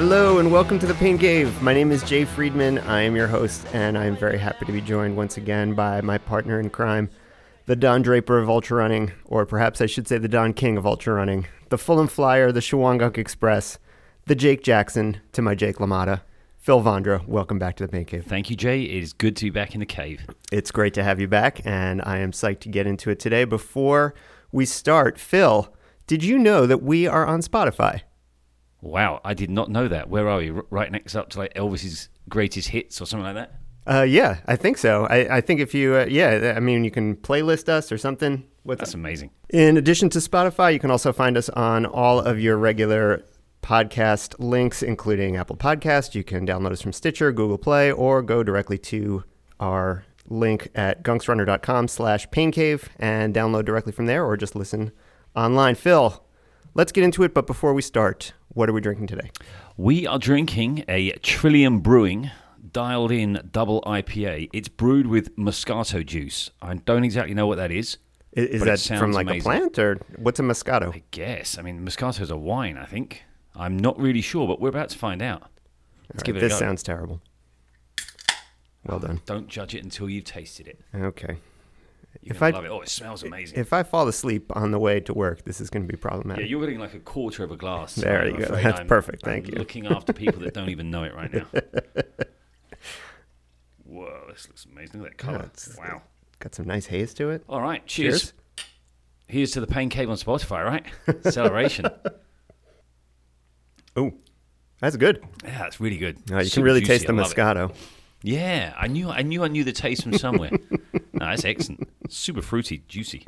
Hello and welcome to the Pain Cave. My name is Jay Friedman. I am your host, and I am very happy to be joined once again by my partner in crime, the Don Draper of ultra running, or perhaps I should say the Don King of ultra running, the Fulham Flyer, the Shawangunk Express, the Jake Jackson to my Jake LaMotta. Phil Vondra, welcome back to the Pain Cave. Thank you, Jay. It is good to be back in the cave. It's great to have you back, and I am psyched to get into it today. Before we start, Phil, did you know that we are on Spotify? Wow, I did not know that. Where are we? R- Right next up to like Elvis's greatest hits or something like that? Uh, yeah, I think so. I, I think if you, uh, yeah, I mean, you can playlist us or something. What's That's amazing. In addition to Spotify, you can also find us on all of your regular podcast links, including Apple Podcast. You can download us from Stitcher, Google Play, or go directly to our link at gunksrunner.com slash paincave and download directly from there or just listen online. Phil, let's get into it. But before we start, what are we drinking today? We are drinking a Trillium Brewing dialed in double IPA. It's brewed with Moscato juice. I don't exactly know what that is. I- Is that from like amazing. a plant or what's a Moscato? I guess. I mean, Moscato is a wine, I think. I'm not really sure, but we're about to find out. Let's All give it this a go. sounds terrible. Well done. Don't judge it until you've tasted it. Okay. You're If I- love it. Oh, it smells amazing. If I fall asleep on the way to work, this is going to be problematic. Yeah, you're getting like a quarter of a glass. There I'm you go. That's I'm- perfect. I'm Thank you. Looking after people that don't even know it right now. Whoa, this looks amazing. Look at that Yeah, color. it's- wow. Got some nice haze to it. All right, cheers. Cheers. Here's to the Pain Cave on Spotify, right? Celebration. Oh, that's good. yeah, that's really good. You can really juicy. taste the Moscato. it. Yeah, I knew, I knew, I knew the taste from somewhere. no, that's excellent. Super fruity, juicy.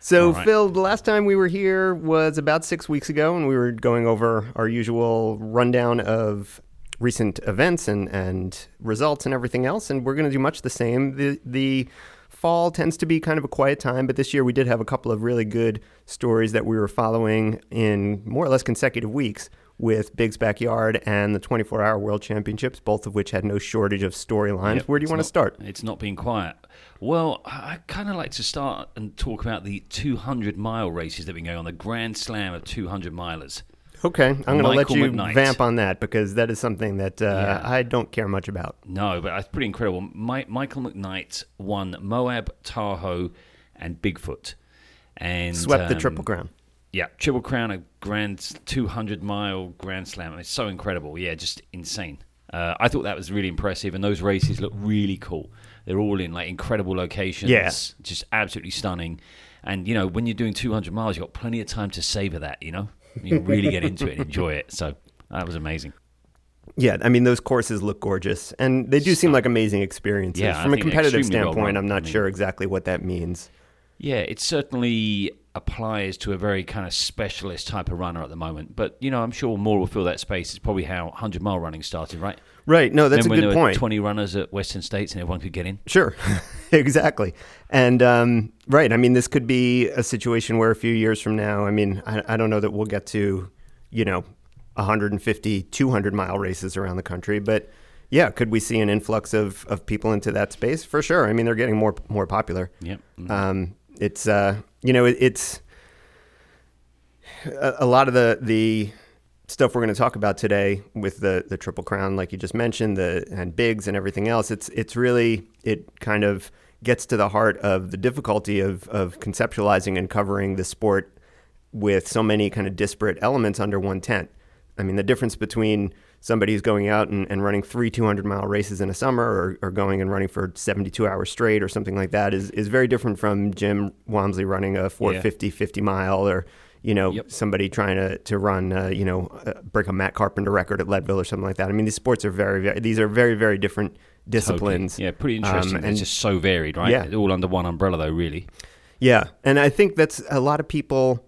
So, right. Phil, the last time we were here was about six weeks ago, and we were going over our usual rundown of recent events and, and results and everything else. And we're going to do much the same. The, the fall tends to be kind of a quiet time, but this year we did have a couple of really good stories that we were following in more or less consecutive weeks with Big's Backyard and the 24 Hour World Championships, both of which had no shortage of storylines. Yep, Where do you want to start? It's not being quiet. Well, I kind of like to start and talk about the 200 mile races that have been going on, the Grand Slam of 200 milers. Okay, I'm going to let you McKnight. vamp on that because that is something that uh, Yeah. I don't care much about. No, but it's pretty incredible. Mi- Michael McKnight won Moab, Tahoe, and Bigfoot, and Swept the um, Triple Crown. Yeah, Triple Crown, a grand 200 mile Grand Slam. It's so incredible. Yeah, just insane. Uh, I thought that was really impressive, and those races look really cool. They're all in like incredible locations. Yeah. just absolutely stunning. And you know, when you're doing 200 miles, you've got plenty of time to savor that. You know, you really get into it and enjoy it. So that was amazing. Yeah, I mean those courses look gorgeous, and they do seem like amazing experiences. Yeah, From a competitive extremely well standpoint. I'm not I mean- sure exactly what that means. Yeah, it's certainly applies to a very kind of specialist type of runner at the moment. But you know, I'm sure more will fill that space. It's probably how 100 mile running started, right? Right? No, that's Remember a when good point. 20 runners at Western States and everyone could get in. Sure, exactly. And um, right, I mean, this could be a situation where a few years from now, I mean, I, I don't know that we'll get to, you know, 150, 200 mile races around the country, but yeah, could we see an influx of, of people into that space? For sure. I mean, they're getting more more popular. Yep. Um, it's uh, you know, it, it's a, a lot of the the stuff we're going to talk about today with the the triple crown, like you just mentioned, the and bigs and everything else. It's it's really it kind of gets to the heart of the difficulty of of conceptualizing and covering the sport with so many kind of disparate elements under one tent. I mean, the difference between somebody who's going out and, and running three 200 mile races in a summer or, or going and running for 72 hours straight or something like that is, is very different from Jim Walmsley running a 450, 50 mile or, you know, Yep. somebody trying to, to run, uh, you know, uh, break a Matt Carpenter record at Leadville or something like that. I mean, these sports are very, very, these are very, very different disciplines. Totally. Yeah, pretty Um, interesting. and it's just so varied, right? Yeah. All under one umbrella, though. Really. Yeah, and I think that's a lot of people.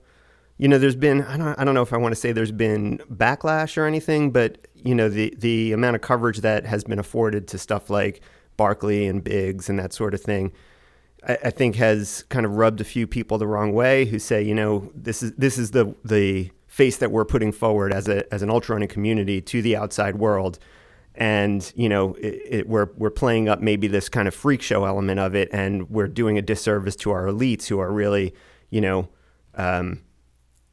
You know, there's been I don't I don't know if I want to say there's been backlash or anything, but you know the the amount of coverage that has been afforded to stuff like Barkley and Biggs and that sort of thing, I, I think has kind of rubbed a few people the wrong way who say, you know, this is this is the the face that we're putting forward as a as an ultra running community to the outside world. And you know, it, it, we're we're playing up maybe this kind of freak show element of it, and we're doing a disservice to our elites who are really, you know, um,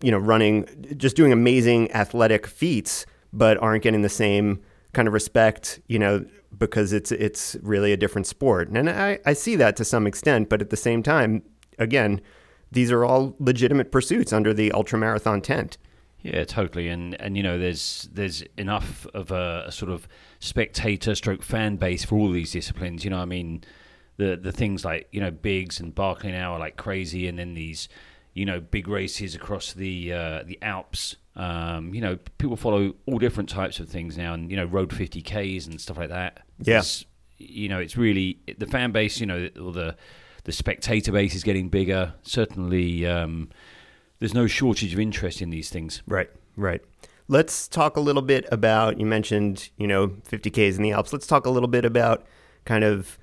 you know, running, just doing amazing athletic feats, but aren't getting the same kind of respect, you know, because it's it's really a different sport. And I, I see that to some extent, but at the same time, again, these are all legitimate pursuits under the ultramarathon tent. Yeah, totally. And and you know, there's there's enough of a, a, sort of spectator stroke fan base for all these disciplines. You know, I mean, the the things like you know Biggs and Barkley now are like crazy, and then these you know big races across the uh, the Alps. Um, you know, people follow all different types of things now, and you know, road 50ks and stuff like that. Yes, yeah. you know, it's really the fan base. You know, or the the spectator base is getting bigger. Certainly, um, there's no shortage of interest in these things. Right, right. Let's talk a little bit about. You mentioned, you know, 50ks in the Alps. Let's talk a little bit about kind of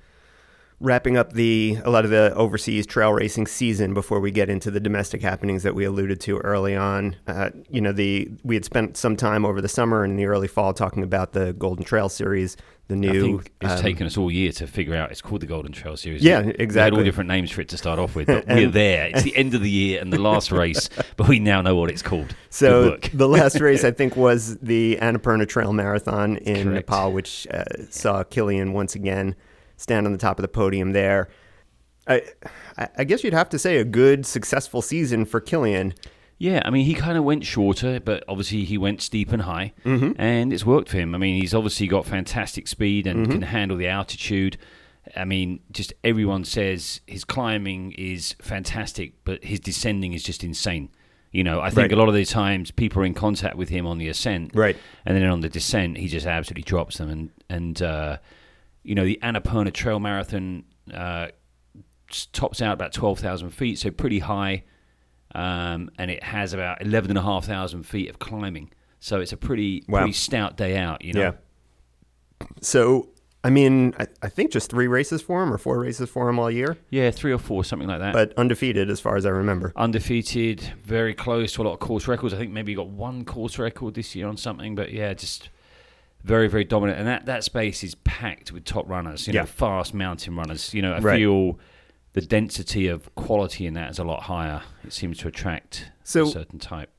wrapping up the a lot of the overseas trail racing season before we get into the domestic happenings that we alluded to early on. Uh, you know, the we had spent some time over the summer and in the early fall talking about the Golden Trail Series, the new. I think it's um, taken us all year to figure out. It's called the Golden Trail Series. Yeah, exactly. We had all different names for it to start off with, but we're there. It's the end of the year and the last race, but we now know what it's called. So the last race I think was the Annapurna Trail Marathon in Correct. Nepal, which uh, saw Kilian once again stand on the top of the podium there. I, I guess you'd have to say a good, successful season for Kilian. Yeah, I mean, he kind of went shorter, but obviously he went steep and high, mm-hmm. and it's worked for him. I mean, he's obviously got fantastic speed and mm-hmm. can handle the altitude. I mean, just everyone says his climbing is fantastic, but his descending is just insane. You know, I think right. a lot of the times people are in contact with him on the ascent, right, and then on the descent he just absolutely drops them, and and uh, you know, the Annapurna Trail Marathon uh, tops out about 12,000 feet, so pretty high. Um, and it has about 11,500 feet of climbing. So it's a pretty, wow. pretty stout day out, you know? Yeah. So, I mean, I, I, think just three races for him or four races for him all year. Yeah, three or four, something like that. But undefeated as far as I remember. Undefeated, very close to a lot of course records. I think maybe he got one course record this year on something, but yeah, just very very dominant, and that that space is packed with top runners. You know, fast mountain runners. You know, I right. feel the density of quality in that is a lot higher. It seems to attract so, a certain type.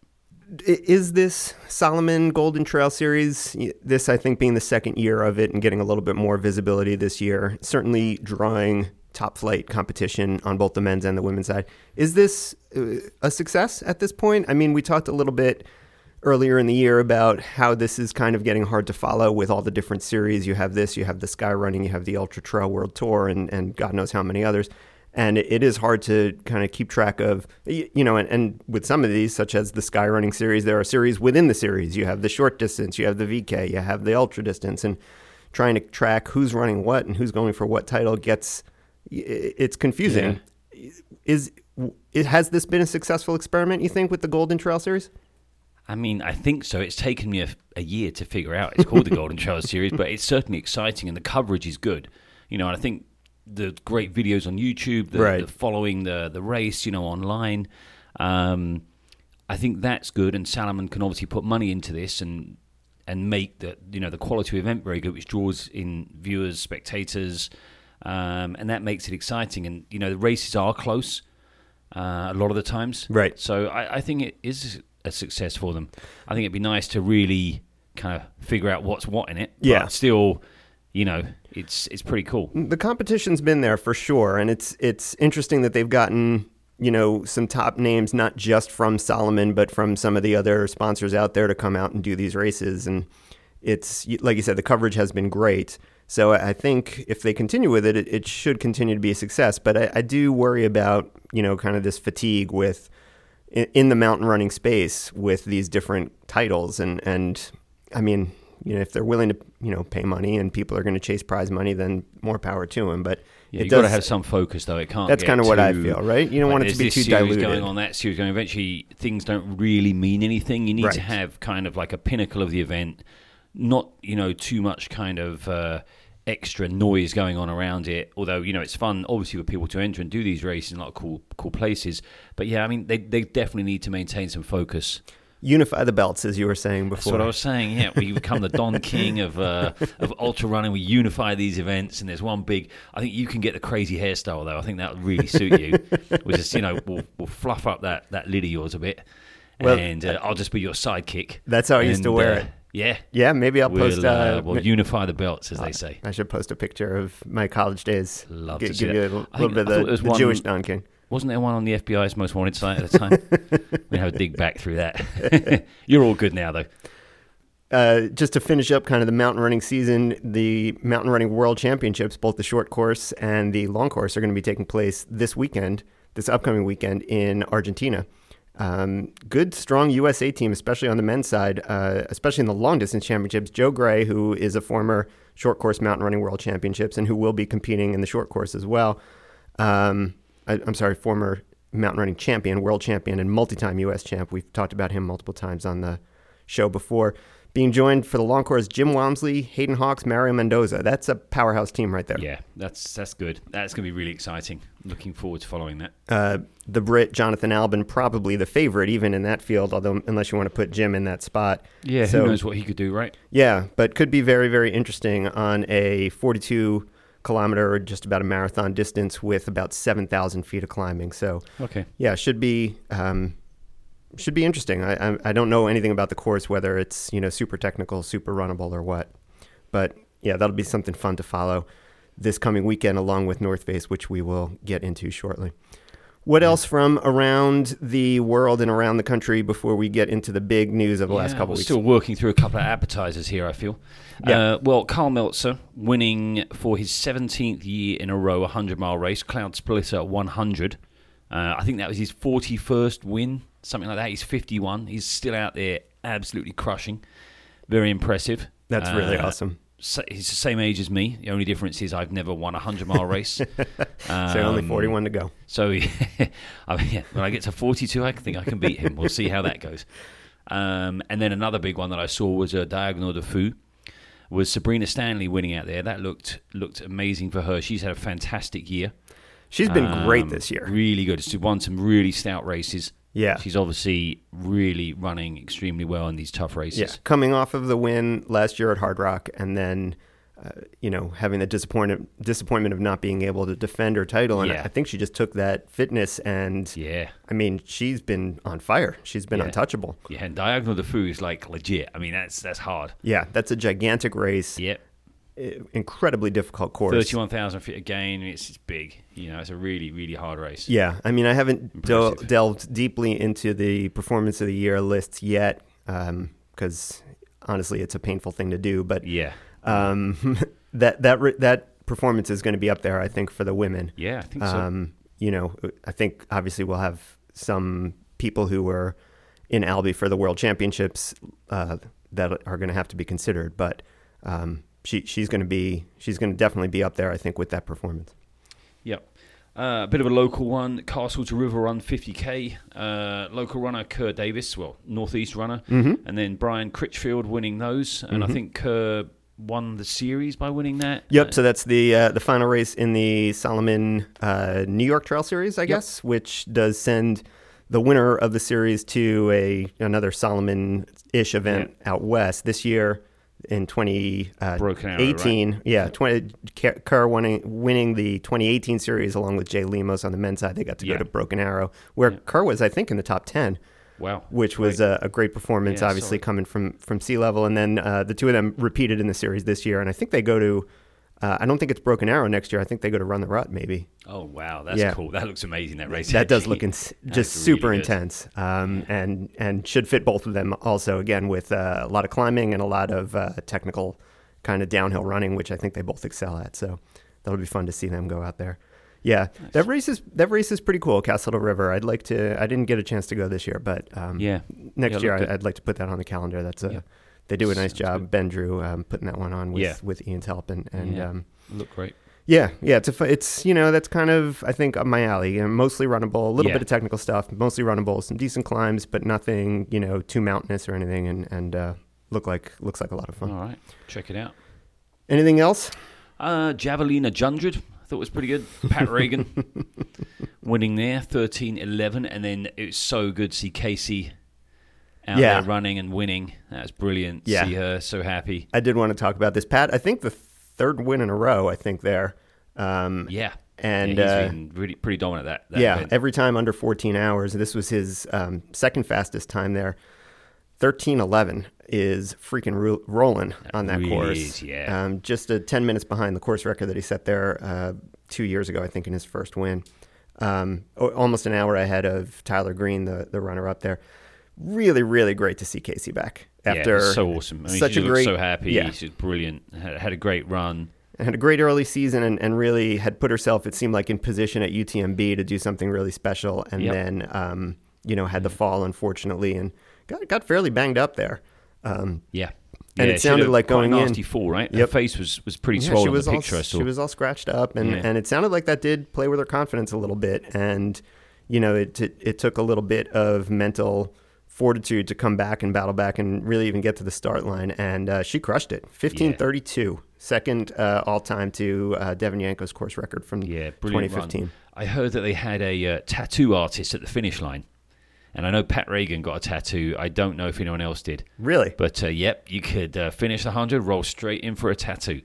Is this Salomon Golden Trail Series? This, I think, being the second year of it and getting a little bit more visibility this year, certainly drawing top flight competition on both the men's and the women's side. Is this uh, a success at this point? I mean, we talked a little bit earlier in the year about how this is kind of getting hard to follow with all the different series. You have this, you have the Sky Running, you have the Ultra Trail World Tour, and, and God knows how many others. And it is hard to kind of keep track of, you know, and, and with some of these, such as the Sky Running series, there are series within the series. You have the short distance, you have the VK, you have the ultra distance, and trying to track who's running what and who's going for what title gets it's confusing. Yeah. Is it has this been a successful experiment? You think with the Golden Trail series? I mean, I think so. It's taken me a, a year to figure out. It's called the Golden Trail Series, but it's certainly exciting and the coverage is good. You know, and I think the great videos on YouTube, the, right. the following the the race, you know, online. Um, I think that's good, and Salomon can obviously put money into this and and make the you know the quality of event very good, which draws in viewers, spectators, um, and that makes it exciting. And you know the races are close uh, a lot of the times, right? So I, I think it is a success for them. I think it'd be nice to really kind of figure out what's what in it. Yeah. still, you know, it's it's pretty cool. The competition's been there for sure, and it's it's interesting that they've gotten you know some top names not just from Salomon but from some of the other sponsors out there to come out and do these races and it's like you said the coverage has been great so I think if they continue with it, it, it should continue to be a success. But I, I, do worry about you know kind of this fatigue with in, the mountain running space with these different titles. And and I mean you know if they're willing to you know pay money and people are going to chase prize money then more power to them but yeah, you've got to have some focus though. It can't that's kind of what I feel right? You don't like want it to be too diluted going on that series going eventually things don't really mean anything. You need right. to have kind of like a pinnacle of the event not you know too much kind of uh, extra noise going on around it. Although you know it's fun, obviously, for people to enter and do these races in a lot of cool cool places. But yeah, I mean, they they definitely need to maintain some focus. Unify the belts, as you were saying before. That's what I was saying. Yeah, we become the Don King of uh, of ultra running. We unify these events, and there's one big. I think you can get the crazy hairstyle though. I think that would really suit you. we just you know we'll, we'll fluff up that that lid of yours a bit, Well, and uh, I'll just be your sidekick. That's how I used to wear uh, it. Yeah, Yeah, maybe I'll we'll, post. uh, Uh, we'll unify the belts, as they say. I should post a picture of my college days. Love Gi- to see give you a little, I think- bit of the, the one- Jewish Don King. Wasn't there one on the FBI's most wanted site at the time? we have a dig back through that. You're all good now, though. Uh, just to finish up kind of the mountain running season, the mountain running world championships, both the short course and the long course, are going to be taking place this weekend, this upcoming weekend in Argentina. Um, good, strong USA team, especially on the men's side, uh, especially in the long distance championships. Joe Gray, who is a former short course mountain running world championships and who will be competing in the short course as well. Um, I, I'm sorry, former mountain running champion, world champion, and multi time US champ. We've talked about him multiple times on the show before. Being joined for the long course, Jim Walmsley, Hayden Hawks, Mario Mendoza. That's a powerhouse team right there. Yeah, that's that's good. That's going to be really exciting. Looking forward to following that. Uh, the Brit, Jonathan Albon, probably the favorite even in that field, although unless you want to put Jim in that spot. Yeah, So- who knows what he could do, right? Yeah, but could be very, very interesting on a 42 kilometer just about a marathon distance with about 7,000 feet of climbing. So, Okay. yeah, should be um, should be interesting. I, I I don't know anything about the course, whether it's you know super technical, super runnable, or what. But yeah, that'll be something fun to follow this coming weekend, along with North Face, which we will get into shortly. What else from around the world and around the country before we get into the big news of the last Yeah, couple we're weeks? Still working through a couple of appetizers here, I feel. Yeah. Uh, well, Karl Meltzer winning for his 17th year in a row, a 100 mile race, Cloud Splitter 100. Uh, I think that was his 41st win, something like that. He's 51. He's still out there absolutely crushing. Very impressive. That's really Uh, awesome. so- He's the same age as me. The only difference is I've never won a 100 mile race. So only Um, 41 to go. so I mean, yeah, when I get to 42, I think I can beat him. We'll see how that goes. Um, and then another big one that I saw was a Diagonale des Fous. Was Sabrina Stanley winning out there? That looked looked amazing for her. She's had a fantastic year. She's been great Um, this year. Really good. She's won some really stout races. Yeah. She's obviously really running extremely well in these tough races. Yeah, coming off of the win last year at Hard Rock, and then uh, you know having the disappointment disappointment of not being able to defend her title, and Yeah. I think she just took that fitness, and Yeah. I mean she's been on fire. She's been Yeah. untouchable. Yeah, and Diagonale des Fous is like legit. I mean, that's that's hard. Yeah, that's a gigantic race, Yep. Incredibly difficult course. 31,000 feet again. It's, it's big. You know, it's a really, really hard race. Yeah, I mean, I haven't del- delved deeply into the performance of the year lists yet, because honestly, it's a painful thing to do. But Yeah. um, that that re- that performance is going to be up there, I think, for the women. Yeah, I think so. Um, you know, I think obviously we'll have some people who were in Albi for the World Championships uh, that are going to have to be considered, but um, she she's going to be she's going to definitely be up there, I think, with that performance. Yep. Uh, a bit of a local one, Castle to River Run 50k. Uh, local runner Kehr Davis, well, Northeast runner, Mm-hmm. and then Brian Critchfield winning those. And I think Kehr won the series by winning that. Yep. Uh, So that's the uh, the final race in the Salomon uh, New York Trail Series, I guess, which does send the winner of the series to a another Salomon ish event out west this year in Broken Arrow, 2018. Yeah, 20 Kehr- winning winning the 2018 series along with Jay Lemos on the men's side. They got to Yeah. go to Broken Arrow, where Kehr was, I think, in the top 10 wow. which was a, a great performance, Yeah, obviously solid. coming from from sea level. And then uh, the two of them repeated in the series this year, and I think they go to. Uh, I don't think it's Broken Arrow next year. I think they go to Run the Rut, maybe. Oh, wow. That's Yeah. cool. That looks amazing, that race. That does look just really super good. intense, um, and and should fit both of them. Also, again with uh, a lot of climbing and a lot of uh, technical kind of downhill running, which I think they both excel at. So that'll be fun to see them go out there. Yeah, that race is that race is pretty cool. Castle River. I'd like to. I didn't get a chance to go this year, but um, Yeah. next Yeah, year I, I'd like to put that on the calendar. That's a. they do a nice Sounds job. good. Ben Drew um, putting that one on with Yeah. with Ian's help and and Yeah. um, Look great. yeah yeah it's a, it's you know that's kind of I think my alley. You know, mostly runnable, a little Yeah. bit of technical stuff, mostly runnable, some decent climbs, but nothing you know too mountainous or anything. And and uh, look like looks like a lot of fun. All right. Check it out. Anything else? Uh, Javelina Jundred, I thought was pretty good. Pat Reagan winning there, 13 11. And then it was so good to see Kaci out Yeah. there running and winning. That was brilliant. Yeah. See her so happy. I did want to talk about this, Pat. I think the third win in a row. I think there. Um, Yeah. and yeah, he's uh, been really pretty dominant at that. that yeah, event. every time under 14 hours. This was his um, second fastest time there. 13:11 is freaking ro- rolling on that really course. is, yeah. Um, just a 10 minutes behind the course record that he set there uh, two years ago, I think, in his first win. Um, almost an hour ahead of Tyler Green, the the runner up there. Really, really great to see Kaci back after yeah, so awesome. I mean, such she a looked great, so happy. Yeah, She's brilliant. Had, had a great run. had a great early season and, and really had put herself, it seemed like, in position at UTMB to do something really special. And Yep. then, um, you know, had the fall, unfortunately, and got, got fairly banged up there. Um, Yeah. And yeah, it sounded like going in- nasty fall, right? Her face was, was pretty yeah, swollen. she was all, picture I saw. she was all scratched up, and, Yeah. and it sounded like that did play with her confidence a little bit. And, you know, it, it, it took a little bit of mental fortitude to come back and battle back and really even get to the start line. And uh, she crushed it. 1532, second uh, all time to uh, Devon Yanko's course record from yeah, 2015. run. I heard that they had a uh, tattoo artist at the finish line. And I know Pat Reagan got a tattoo. I don't know if anyone else did. Really? But uh, yep, you could uh, finish the 100, roll straight in for a tattoo.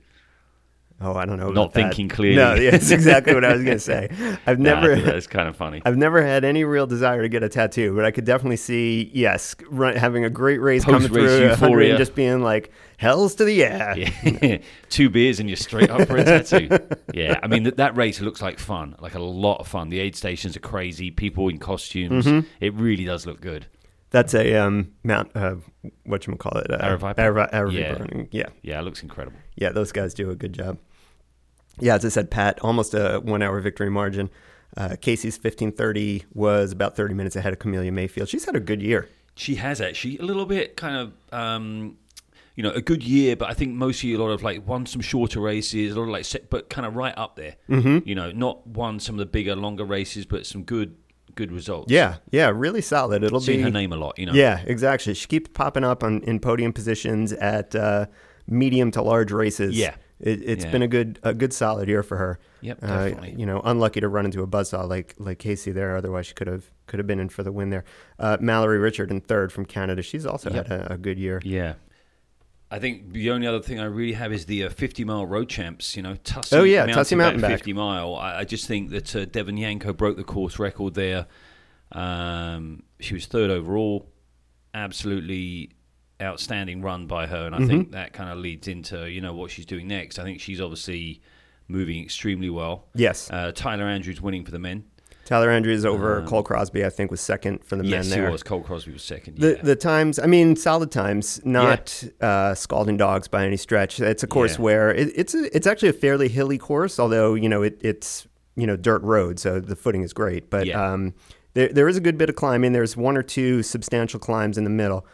Oh, I don't know. Not that. thinking clearly. No, yeah, that's exactly what I was going to say. I've never, think that's kind of funny. I've never had any real desire to get a tattoo, but I could definitely see, yes, run, having a great race coming Post-race through euphoria. and just being like, "Hell's to the yeah." Yeah. Two beers and you're straight up for a tattoo. Yeah, I mean, that that race looks like fun, like a lot of fun. The aid stations are crazy, people in costumes. Mm-hmm. It really does look good. That's a um, Mount, uh, what you call it, uh, Aravaipa? Arava- Aravaipa Yeah. yeah, Yeah, it looks incredible. yeah. Those guys do a good job. Yeah, as I said, Pat, almost a one-hour victory margin. Uh, Kaci's fifteen thirty was about thirty minutes ahead of Camelia Mayfield. She's had a good year. She has actually a little bit kind of. Um, you know, a good year, but I think mostly a lot of like won some shorter races, a lot of like, set, but kind of right up there. Mm-hmm. You know, not won some of the bigger, longer races, but some good, good results. Yeah, yeah, really solid. It'll seen be her name a lot. You know, Yeah, exactly. She keeps popping up on in podium positions at uh, medium to large races. Yeah. It, it's Yeah. been a good a good solid year for her. Yep, Uh, definitely. you know, unlucky to run into a buzzsaw like like Kaci there. Otherwise, she could have could have been in for the win there. Uh, Mallory Richard in third from Canada. She's also Yep. had a, a good year. Yeah. I think the only other thing I really have is the uh, 50 mile road champs. You know, Tussey. Oh, yeah, mountain Tussey Mountain back Back. 50 mile. I, I just think that uh, Devon Yanko broke the course record there. Um, she was third overall. Absolutely outstanding run by her, and I Mm-hmm. think that kind of leads into you know what she's doing next. I think she's obviously moving extremely well. Yes, Uh, Tyler Andrews winning for the men. Tyler Andrews over Cole Crosby. I think was second for the Um, yes, men he was. Cole Crosby was second. The yeah. the times, I mean, solid times, not uh, scalding dogs by any stretch. It's a course Yeah. where it, it's a, it's actually a fairly hilly course, although you know it, it's you know dirt road, so the footing is great. But Yeah. um, there there is a good bit of climbing. There's one or two substantial climbs in the middle,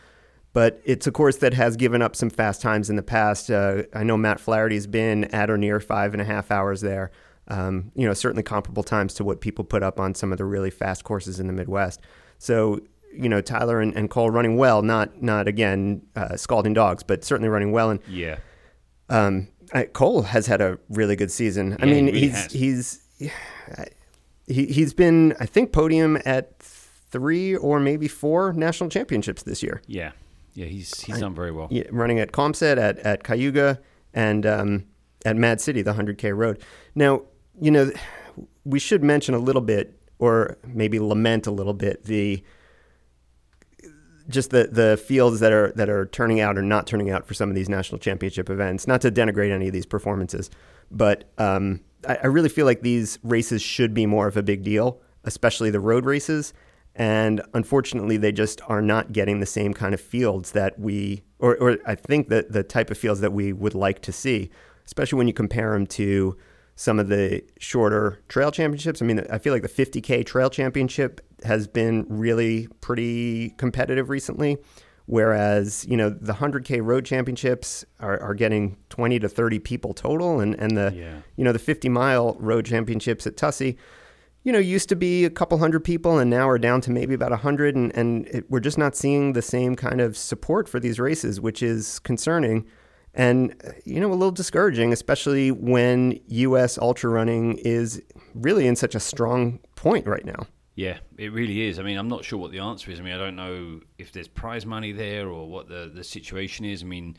but it's a course that has given up some fast times in the past. Uh, I know Matt Flaherty's been at or near five and a half hours there. Um, you know, certainly comparable times to what people put up on some of the really fast courses in the Midwest. So, you know, Tyler and, and Cole running well, not not again uh, scalding dogs, but certainly running well. And yeah. um, I, Cole has had a really good season. I mean, he he's has. he's he, he's been I think podium at three or maybe four national championships this year. Yeah. Yeah. He's he's done very well. Yeah, running at Caumsett, at, at Cayuga, and um, at Mad City, the 100K road. Now, you know, we should mention a little bit, or maybe lament a little bit, the just the, the fields that are that are turning out or not turning out for some of these national championship events. Not to denigrate any of these performances, but um, I, I really feel like these races should be more of a big deal, especially the road races. And unfortunately, they just are not getting the same kind of fields that we, or, or I think that the type of fields that we would like to see, especially when you compare them to some of the shorter trail championships. I mean, I feel like the 50K trail championship has been really pretty competitive recently. Whereas, you know, the 100K road championships are, are getting 20 to 30 people total. And, and the, Yeah. you know, the 50 mile road championships at Tussey, you know, used to be a couple hundred people and now are down to maybe about 100. And, and it, we're just not seeing the same kind of support for these races, which is concerning and, uh, you know, a little discouraging, especially when U.S. ultra running is really in such a strong point right now. Yeah, it really is. I mean, I'm not sure what the answer is. I mean, I don't know if there's prize money there or what the, the situation is. I mean,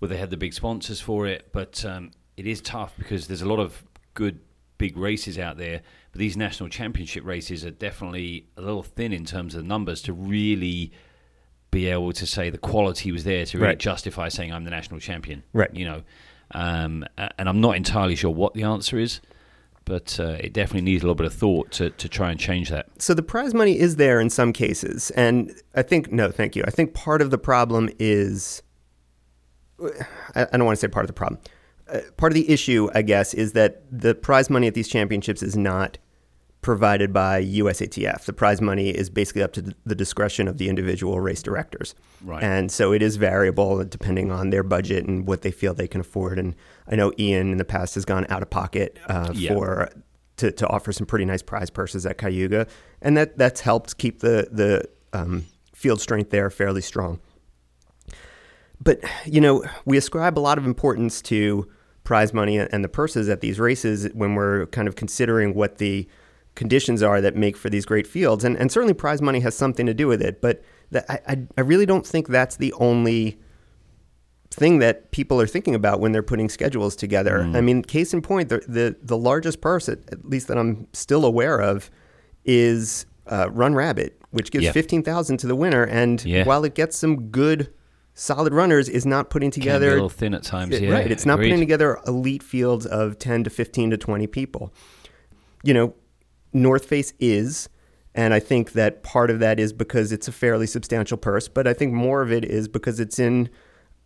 will they have the big sponsors for it? But um, it is tough because there's a lot of good big races out there, but these national championship races are definitely a little thin in terms of the numbers to really be able to say the quality was there to really Right. justify saying I'm the national champion. Right. You know, um, and I'm not entirely sure what the answer is, but uh, it definitely needs a little bit of thought to, to try and change that. So the prize money is there in some cases, and I think no, thank you. I think part of the problem is I, I don't want to say part of the problem. Uh, part of the issue, I guess, is that the prize money at these championships is not provided by USATF. The prize money is basically up to the discretion of the individual race directors. Right. And so it is variable depending on their budget and what they feel they can afford. And I know Ian in the past has gone out of pocket uh, Yeah. for to, to offer some pretty nice prize purses at Cayuga, and that that's helped keep the the um, field strength there fairly strong. But you know, we ascribe a lot of importance to prize money and the purses at these races when we're kind of considering what the conditions are that make for these great fields, and and certainly prize money has something to do with it. But that, I I- really don't think that's the only thing that people are thinking about when they're putting schedules together. Mm. I mean, case in point, the the, the largest purse, at, at least that I'm still aware of, is uh, Run Rabbit, which gives Yeah. fifteen thousand to the winner. And Yeah. while it gets some good, solid runners, is not putting Can be a together little thin at times. it- Yeah, right. It's not agreed. putting together elite fields of 10 to 15 to 20 people. You know, North Face is, and I think that part of that is because it's a fairly substantial purse, but I think more of it is because it's in,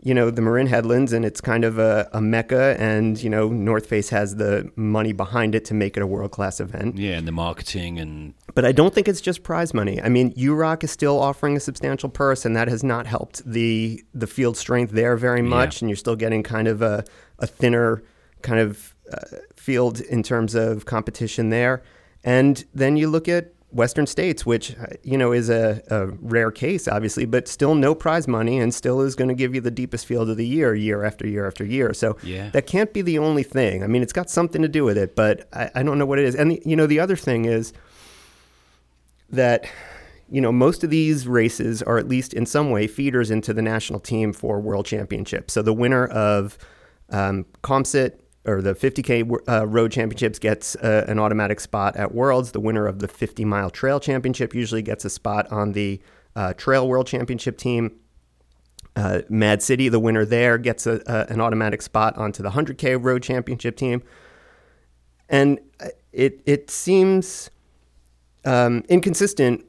you know, the Marin Headlands and it's kind of a, a mecca, and, you know, North Face has the money behind it to make it a world class event. Yeah, and the marketing and But I don't think it's just prize money. I mean, UROC is still offering a substantial purse, and that has not helped the the field strength there very much. And you're still getting kind of a, a thinner kind of uh, field in terms of competition there. And then you look at Western States, which uh, you know is a, a rare case, obviously, but still no prize money, and still is going to give you the deepest field of the year, year after year after year. So Yeah. that can't be the only thing. I mean, it's got something to do with it, but I, I don't know what it is. And you know, the other thing is that you know most of these races are at least in some way feeders into the national team for world championships. So the winner of um, Caumsett or the 50k uh, road championships gets uh, an automatic spot at Worlds. The winner of the 50 mile trail championship usually gets a spot on the uh, trail world championship team. Uh, Mad City, the winner there, gets a, a, an automatic spot onto the 100k road championship team. And uh, it it seems um, inconsistent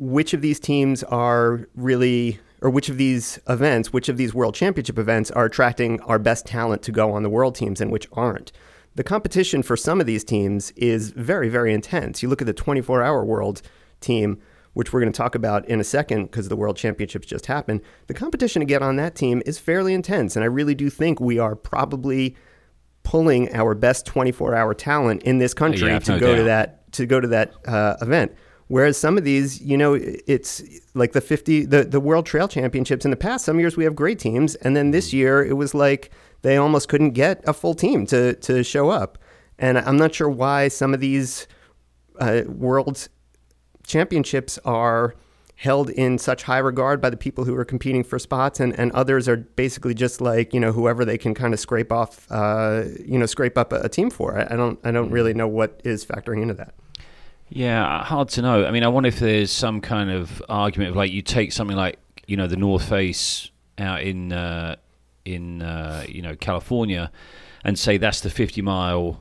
which of these teams are really, or which of these events, which of these world championship events are attracting our best talent to go on the world teams and which aren't. The competition for some of these teams is very, very intense. You look at the 24 hour world team, which we're going to talk about in a second because the world championships just happened. The competition to get on that team is fairly intense. And I really do think we are probably pulling our best 24 hour talent in this country Yeah, to no go to that to go to that uh, event. Whereas some of these, you know, it's like the 50, the, the World Trail Championships in the past, some years we have great teams. And then this year it was like they almost couldn't get a full team to, to show up. And I'm not sure why some of these uh, World Championships are held in such high regard by the people who are competing for spots and, and others are basically just like you know whoever they can kind of scrape off uh, you know scrape up a, a team for I, I don't I don't really know what is factoring into that Yeah, hard to know. I mean, I wonder if there's some kind of argument of like you take something like you know the North Face out in uh, in uh, you know California, and say that's the 50 mile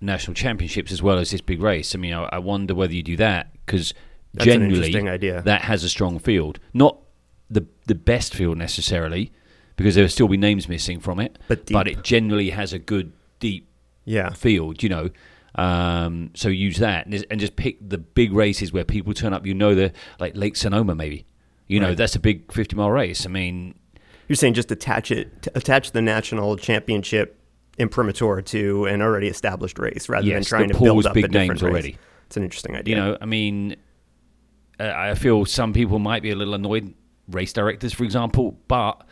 national championships as well as this big race. I mean, I, I wonder whether you do that because generally that has a strong field, not the the best field necessarily, because there will still be names missing from it, But but it generally has a good deep yeah field, you know. Um, so use that and just, and just pick the big races where people turn up. You know, the like Lake Sonoma, maybe. You know, Right. that's a big fifty mile race. I mean, you're saying just attach it t- attach the national championship imprimatur to an already established race rather than trying to build up big a different names race. already. it's an interesting idea you know, I mean, uh, I feel some people might be a little annoyed, race directors, for example, but.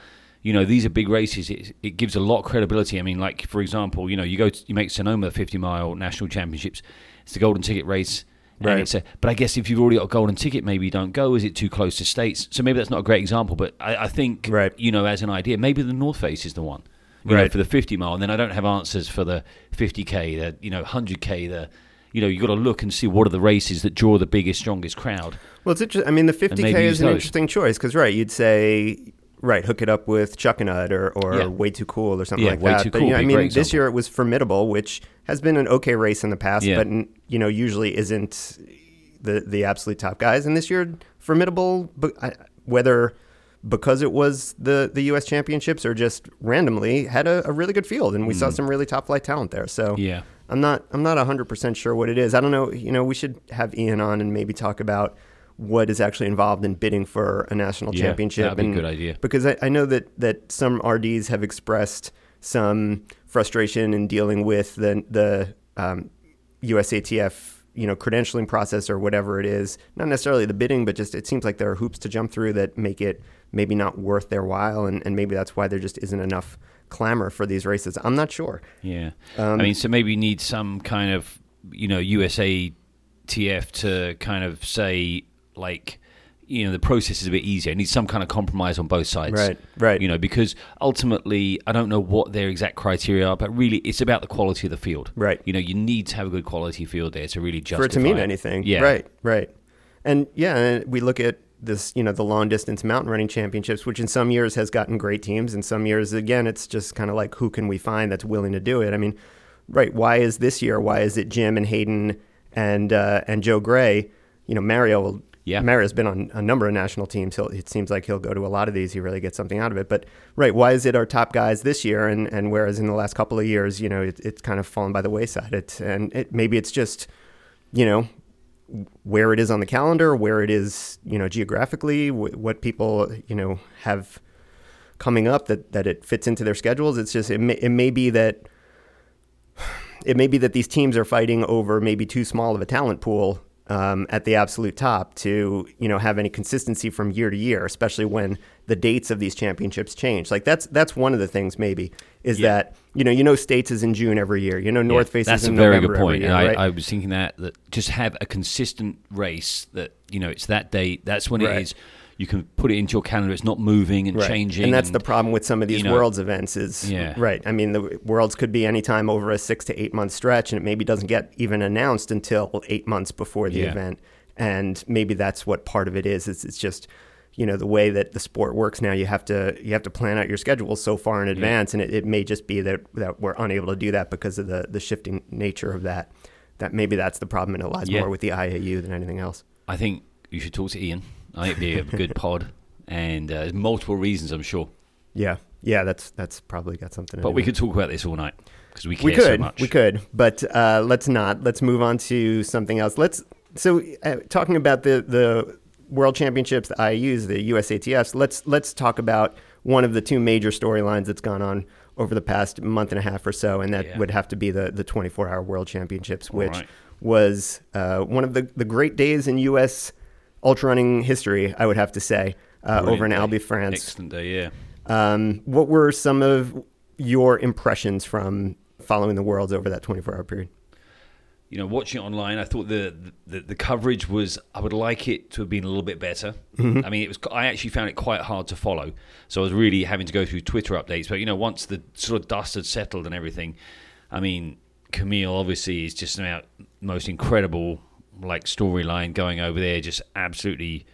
You know, these are big races. It, it gives a lot of credibility. I mean, like for example, you know, you go to, you make Sonoma the 50 mile national championships. It's the golden ticket race. Right. it's a, but I guess if you've already got a golden ticket, maybe you don't go. Is it too close to states? So maybe that's not a great example. But I, I think, Right. you know, as an idea, maybe the North Face is the one. you know, for the 50 mile, and then I don't have answers for the 50k, the you know 100k, the you know you got to look and see what are the races that draw the biggest, strongest crowd. Well, it's interesting. I mean, the 50k is an those. interesting choice because, right, you'd say, right, hook it up with Chuckanut or, or Yeah. Way Too Cool or something Yeah, like Way that. Too but, Cool you know, I mean, this year it was Formidable, which has been an okay race in the past, Yeah. but you know, usually isn't the the absolute top guys. And this year, Formidable, but I- whether because it was the the U.S. Championships or just randomly, had a, a really good field, and we saw some really top flight talent there. So Mm. Yeah. I'm not I'm not 100% sure what it is. I don't know, you know, we should have Ian on and maybe talk about what is actually involved in bidding for a national Yeah, championship. that'd be a good idea. because I, I know that that some RDs have expressed some frustration in dealing with the the um, USATF you know credentialing process or whatever it is. Not necessarily the bidding but just it seems like there are hoops to jump through that make it maybe not worth their while. And, and maybe that's why there just isn't enough clamor for these races. I'm not sure. Yeah. Um, I mean, so maybe you need some kind of, you know, USA TF to kind of say, like, you know, the process is a bit easier. It needs some kind of compromise on both sides. Right, right. You know, because ultimately, I don't know what their exact criteria are, but really, it's about the quality of the field. Right. You know, you need to have a good quality field there to really justify for it to mean it. anything. Yeah. Right, right. And yeah, we look at this, you know, the long distance mountain running championships, which in some years has gotten great teams. and some years, again, it's just kind of like who can we find that's willing to do it? I mean, right. Why is this year? Why is it Jim and Hayden and uh, and Joe Gray? You know, Mario will. Yeah. Mario's been on a number of national teams. He'll, it seems like he'll go to a lot of these. He really gets something out of it. But right, why is it our top guys this year? And and whereas in the last couple of years, you know, it, it's kind of fallen by the wayside. It and it, maybe it's just, you know, where it is on the calendar, where it is, you know, geographically, wh- what people, you know, have coming up that, that it fits into their schedules. It's just, it may, it may be that, it may be that these teams are fighting over maybe too small of a talent pool um, at the absolute top to, you know, have any consistency from year to year, especially when the dates of these championships change. Like that's, that's one of the things maybe is Yeah. that, you know, you know, States is in June every year, you know, North Yeah, Face That's is a in very November good point. year, and I, right? I was thinking that that just have a consistent race that you know it's that date. That's when Right. it is. You can put it into your calendar. It's not moving and Right. changing. And that's the problem with some of these you know, worlds events is Yeah. right. I mean, the worlds could be anytime over a six to eight month stretch, and it maybe doesn't get even announced until eight months before the Yeah. event. And maybe that's what part of it is. It's, it's just you know the way that the sport works now. You have to you have to plan out your schedule so far in advance, and it, it may just be that that we're unable to do that because of the the shifting nature of that. That maybe that's the problem, and it lies Yeah. more with the IAU than anything else. I think you should talk to Ian. I think it'd be a good pod, and uh, there's multiple reasons, I'm sure. Yeah, yeah, that's that's probably got something. to But do we could talk about this all night because we care we could, so much. we could, but uh, let's not. Let's move on to something else. Let's. So, uh, talking about the the World Championships, the IUs, the USATFs. Let's let's talk about one of the two major storylines that's gone on over the past month and a half or so, and that Yeah. would have to be the the 24 hour World Championships, which right. was uh, one of the the great days in U.S. ultra running history. I would have to say uh, over in Albi. France. Excellent day, yeah. Um, what were some of your impressions from following the Worlds over that 24 hour period? you know, watching it online, I thought the, the the coverage was. I would like it to have been a little bit better. Mm-hmm. I mean, it was. I actually found it quite hard to follow, so I was really having to go through Twitter updates. But you know, once the sort of dust had settled and everything, I mean, Camille obviously is just about most incredible like storyline going over there, just absolutely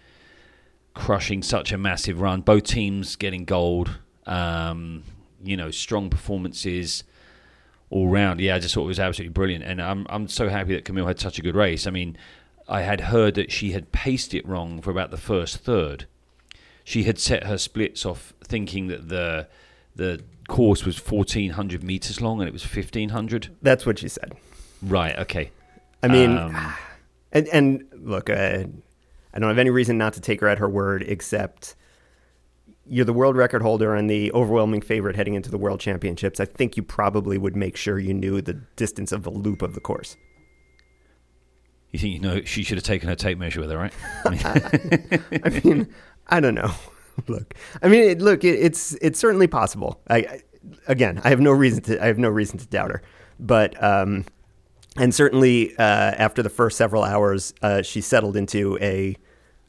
crushing such a massive run. Both teams getting gold. Um, you know, strong performances all round. Yeah, I just thought it was absolutely brilliant, and I'm I'm so happy that Camille had such a good race. I mean, I had heard that she had paced it wrong for about the first third. She had set her splits off thinking that the the course was 1400 meters long and it was 1500. That's what she said. Right. Okay. I mean, Um, and, and look, uh, I don't have any reason not to take her at her word, except you're the world record holder and the overwhelming favorite heading into the world championships. I think you probably would make sure you knew the distance of the loop of the course. you think you know she should have taken her tape measure with her, right? I mean, I mean, I don't know. look, I mean, it, look, it, it's it's certainly possible. I, I again, I have no reason to I have no reason to doubt her, but um, and certainly uh, after the first several hours, uh, she settled into a,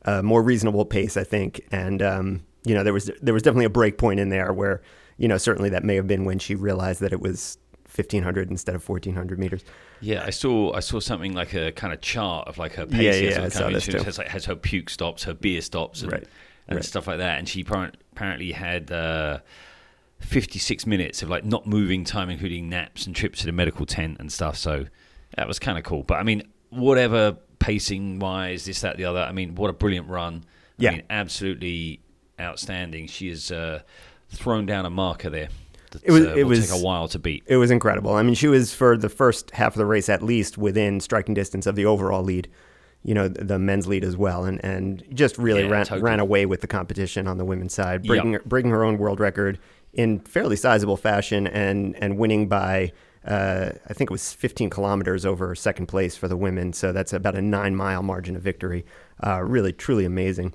uh more reasonable pace, I think, and um, you know there was there was definitely a break point in there where you know, certainly that may have been when she realized that it was 1500 instead of 1400 meters. Yeah, I saw I saw something like a kind of chart of like her pace. Yeah, yeah, and I saw this too. has, like, has her puke stops, her beer stops, and, Right, and right. stuff like that. And she apparently had uh, 56 minutes of like not moving time, including naps and trips to the medical tent and stuff. So that was kind of cool. But I mean, whatever pacing wise, this, that, the other. I mean, what a brilliant run. Yeah. Mean, absolutely outstanding. She has uh, thrown down a marker there. That, It was- uh, it was- take a while to beat. It was incredible. I mean, she was for the first half of the race at least within striking distance of the overall lead. You know, the, men's lead as well, and and just really Yeah, ran totally. ran away with the competition on the women's side, Yep. breaking breaking her own world record in fairly sizable fashion, and and winning by. Uh, I think it was 15 kilometers over second place for the women, so that's about a nine mile margin of victory. Uh, really, truly amazing.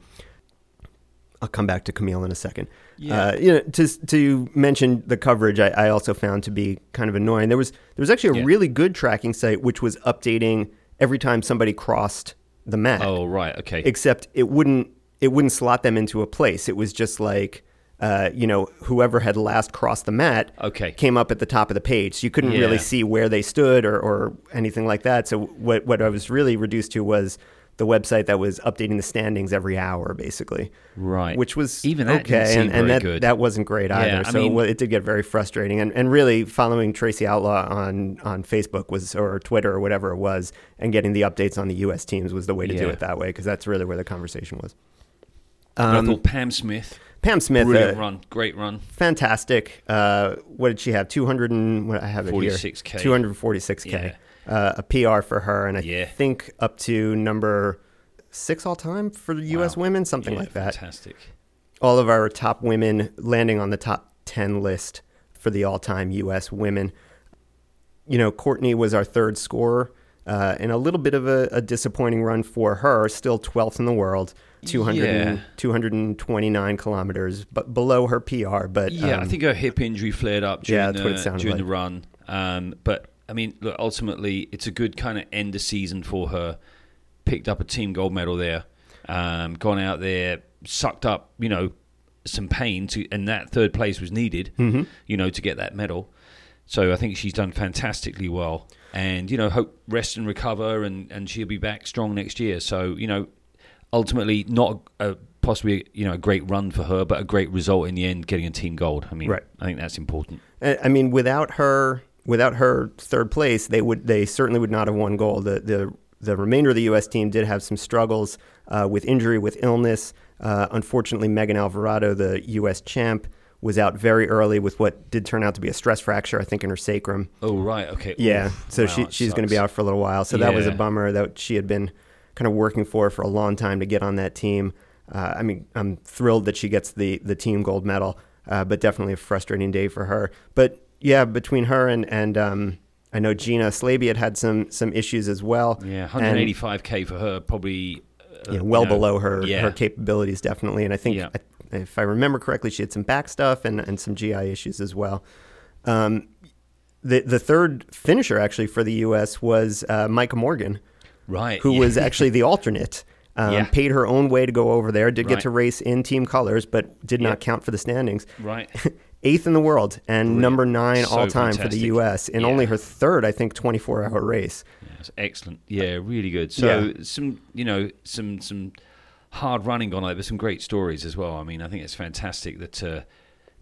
I'll come back to Camille in a second. Yeah. Uh, you know, to to mention the coverage, I, I also found to be kind of annoying. There was there was actually a Yeah. really good tracking site which was updating every time somebody crossed the mat, Oh, right. Okay. except it wouldn't it wouldn't slot them into a place. It was just like. Uh, you know, whoever had last crossed the mat Okay. came up at the top of the page. So you couldn't really see where they stood or, or anything like that. So what what I was really reduced to was the website that was updating the standings every hour, basically Right. which was Even that okay, didn't seem and, and that good. that wasn't great either. Yeah, so mean- it did get very frustrating, and and really following Tracy Outlaw on on Facebook was or Twitter or whatever it was, and getting the updates on the U.S. teams was the way to do it that way because that's really where the conversation was. Um, thought Pam Smith, Pam Smith, brilliant uh, run, great run. fantastic. Uh, what did she have? Two hundred and what I have it here. 46K. Two hundred forty-six k. Uh, a PR for her, and I Yeah. think up to number six all time for the U.S. Wow. women, something Yeah, like that. Fantastic. all of our top women landing on the top 10 list for the all-time U.S. women. You know, Courtney was our third scorer, uh, and a little bit of a, a disappointing run for her. Still 12th in the world, 200 Yeah. 229 kilometers, but below her PR. But Yeah, I um, think her hip injury flared up during, Yeah, that's what it the, during like. the run. Um, but I mean, look, ultimately, it's a good kind of end of season for her. Picked up a team gold medal there. Um, gone out there, sucked up, you know, some pain to, and that third place was needed, Mm-hmm. you know, to get that medal. So I think she's done fantastically well, and you know, hope rest and recover, and and she'll be back strong next year. So you know, ultimately, not a, possibly you know a great run for her, but a great result in the end, getting a team gold. I mean, Right. I think that's important. I I mean, without her, without her third place, they would they certainly would not have won gold. The the the remainder of the U.S. team did have some struggles uh, with injury, with illness. Uh, unfortunately, Megan Alvarado, the U.S. champ, was out very early with what did turn out to be a stress fracture, I think, in her sacrum. Oh right, okay. Yeah, Oof. so Wow, she she's going to be out for a little while. So that was a bummer that she had been kind of working for for a long time to get on that team. Uh, I mean, I'm thrilled that she gets the the team gold medal, uh, but definitely a frustrating day for her. But yeah, between her and and um, I know Gina Slaby had had some some issues as well. Yeah, 185k for her, probably. Uh, yeah, well you know, below her yeah. her capabilities definitely. And I think Yeah. I, if I remember correctly, she had some back stuff and and some GI issues as well. Um, the the third finisher actually for the U.S. was uh, Micah Morgan. Right, who yeah. was actually the alternate. Um, Yeah. Paid her own way to go over there, did get to race in team colors, but did not count for the standings. right. Eighth in the world and Brilliant. number nine So all time for the. U.S. in only her third, I think, 24 hour race. Excellent. Yeah, really good. So some, you know, some some hard running gone over, but some great stories as well. I mean, I think it's fantastic that uh,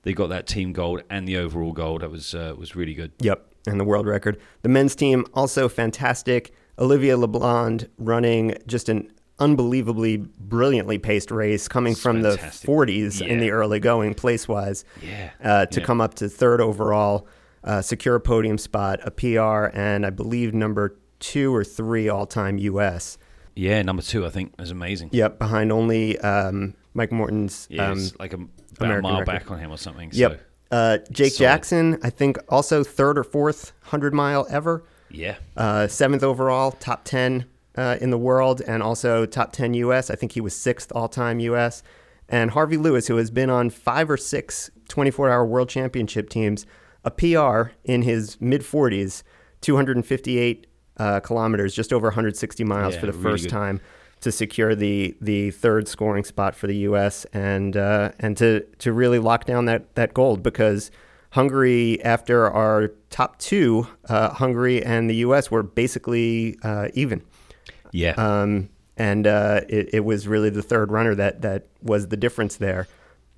they got that team gold and the overall gold. That was uh, was really good. Yep, and the world record. The men's team also fantastic. Olivier Leblond running just an unbelievably brilliantly paced race, coming It's from fantastic. the 40s in the early going place wise. Yeah. uh, to Yeah. come up to third overall, uh, secure a podium spot, a PR, and I believe number two or three all time U.S. Yeah, number two, I think, is amazing. Yep, behind only um, Mike Morton's. Yeah, um, like a, about a mile record. back on him or something. So, yep. Uh, Jake solid. Jackson, I think also third or fourth 100 mile ever. Yeah. Uh, seventh overall, top 10 uh, in the world, and also top 10 U.S. I think he was sixth all time U.S. And Harvey Lewis, who has been on five or six 24 hour world championship teams, a PR in his mid 40s, 258 uh, kilometers, just over 160 miles Yeah, for the really first good. time. to secure the the third scoring spot for the U.S. and uh, and to to really lock down that that gold because Hungary, after our top two, uh, Hungary and the U.S. were basically uh, even. Yeah. Um, and uh, it, it was really the third runner that that was the difference there.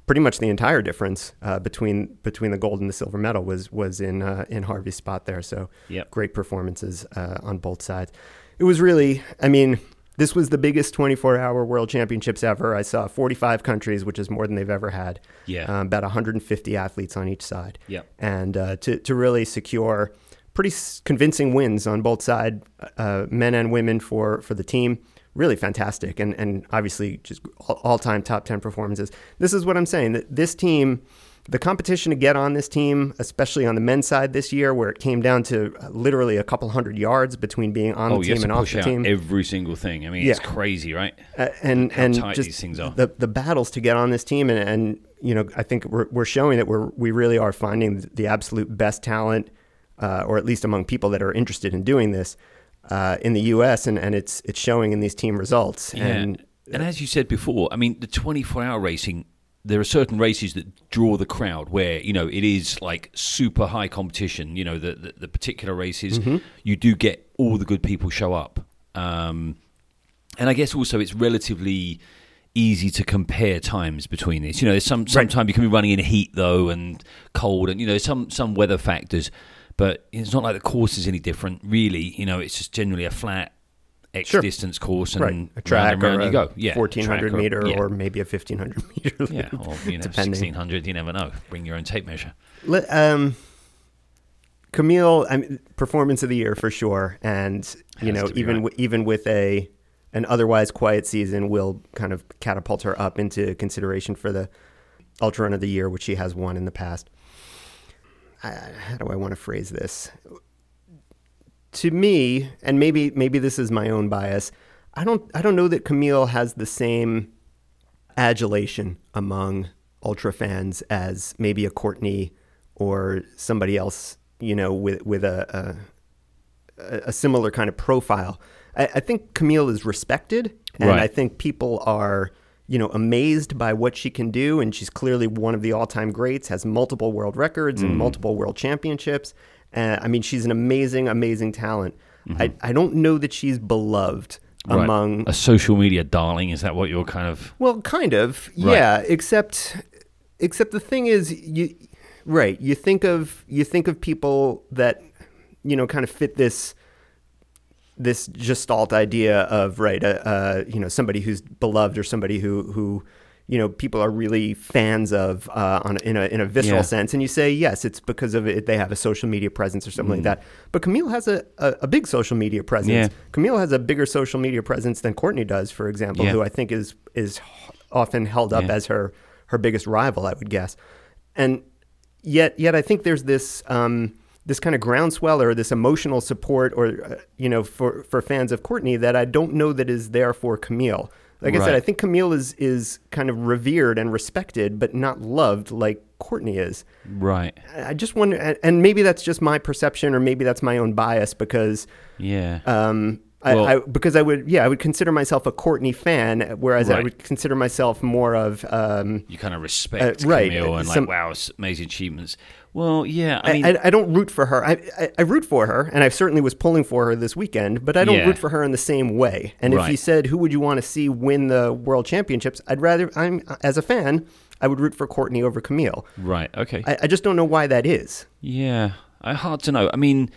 Pretty much the entire difference uh, between between the gold and the silver medal was was in uh, in Harvey's spot there. So Yep. great performances uh, on both sides. It was really, I mean, this was the biggest 24-hour World Championships ever. I saw 45 countries, which is more than they've ever had. Yeah. um, about 150 athletes on each side. Yep. and uh, to to really secure pretty convincing wins on both side, uh, men and women for for the team. Really fantastic, and and obviously just all time top 10 performances. This is what I'm saying that this team. The competition to get on this team, especially on the men's side this year, where it came down to uh, literally a couple hundred yards between being on oh, the team and off the team, every single thing. I mean, it's crazy, right? uh, and how and tight just these things are. the the battles to get on this team, and, and you know, I think we're we're showing that we're we really are finding the absolute best talent, uh, or at least among people that are interested in doing this uh, in the U.S. and and it's it's showing in these team results. Yeah. And And, as you said before, I mean, the 24 hour racing, there are certain races that draw the crowd where, you know, it is like super high competition. You know, the, the, the particular races, Mm-hmm. you do get all the good people show up. Um, and I guess also it's relatively easy to compare times between these. You know, there's some sometimes you can be running in heat though and cold and you know some some weather factors, but it's not like the course is any different really. You know, it's just generally a flat X Sure. distance course and right, a track and round or you go. Yeah, fourteen hundred meter yeah. or maybe a fifteen hundred meter. yeah, or you know, depending. sixteen hundred. You never know. Bring your own tape measure. Let- um, Camille, I mean, performance of the year for sure, and you Has know, even right. w- even with a an otherwise quiet season, will kind of catapult her up into consideration for the ultra run of the year, which she has won in the past. I, how do I want to phrase this? To me, and maybe maybe this is my own bias. I don't I don't know that Camille has the same adulation among ultra fans as maybe a Courtney or somebody else, you know, with with a a, a similar kind of profile. I, I think Camille is respected, and Right. I think people are you know amazed by what she can do, and she's clearly one of the all-time greats. Has multiple world records and mm. multiple world championships. Uh, I mean, she's an amazing, amazing talent. I, I don't know that she's beloved Right. among a social media darling. Is that what you're kind of? well, kind of, Right. yeah. Except, except the thing is, you right. You think of you think of people that you know kind of fit this this gestalt idea of right, uh, uh, you know, somebody who's beloved or somebody who who you know people are really fans of uh, on in a in a visceral Yeah. sense, and you say yes, it's because of it. They have a social media presence or something like that. But Camille has a, a, a big social media presence. Mm. Yeah. Camille has a bigger social media presence than Courtney does, for example, Yeah. who I think is is often held up as her her biggest rival, I would guess. And yet, yet I think there's this um, this kind of groundswell or this emotional support, or uh, you know, for for fans of Courtney that I don't know that is there for Camille. Like I said, I think Camille is is kind of revered and respected, but not loved like Courtney is. Right. I just wonder, and- maybe that's just my perception, or maybe that's my own bias because Yeah. um, I, Well- I, because I would, yeah, I would consider myself a Courtney fan, whereas I would consider myself more of, um, you kind of respect uh, right, Camille and some- like, wow, amazing achievements. Well, yeah. I I, mean, I, I don't root for her. I, I, I root for her, and I certainly was pulling for her this weekend, but I don't Yeah. root for her in the same way. And if Right. you said who would you want to see win the world championships, I'd rather, I'm as a fan, I would root for Courtney over Camille. right. Okay. I, I just don't know why that is. Yeah, I, hard to know. I mean,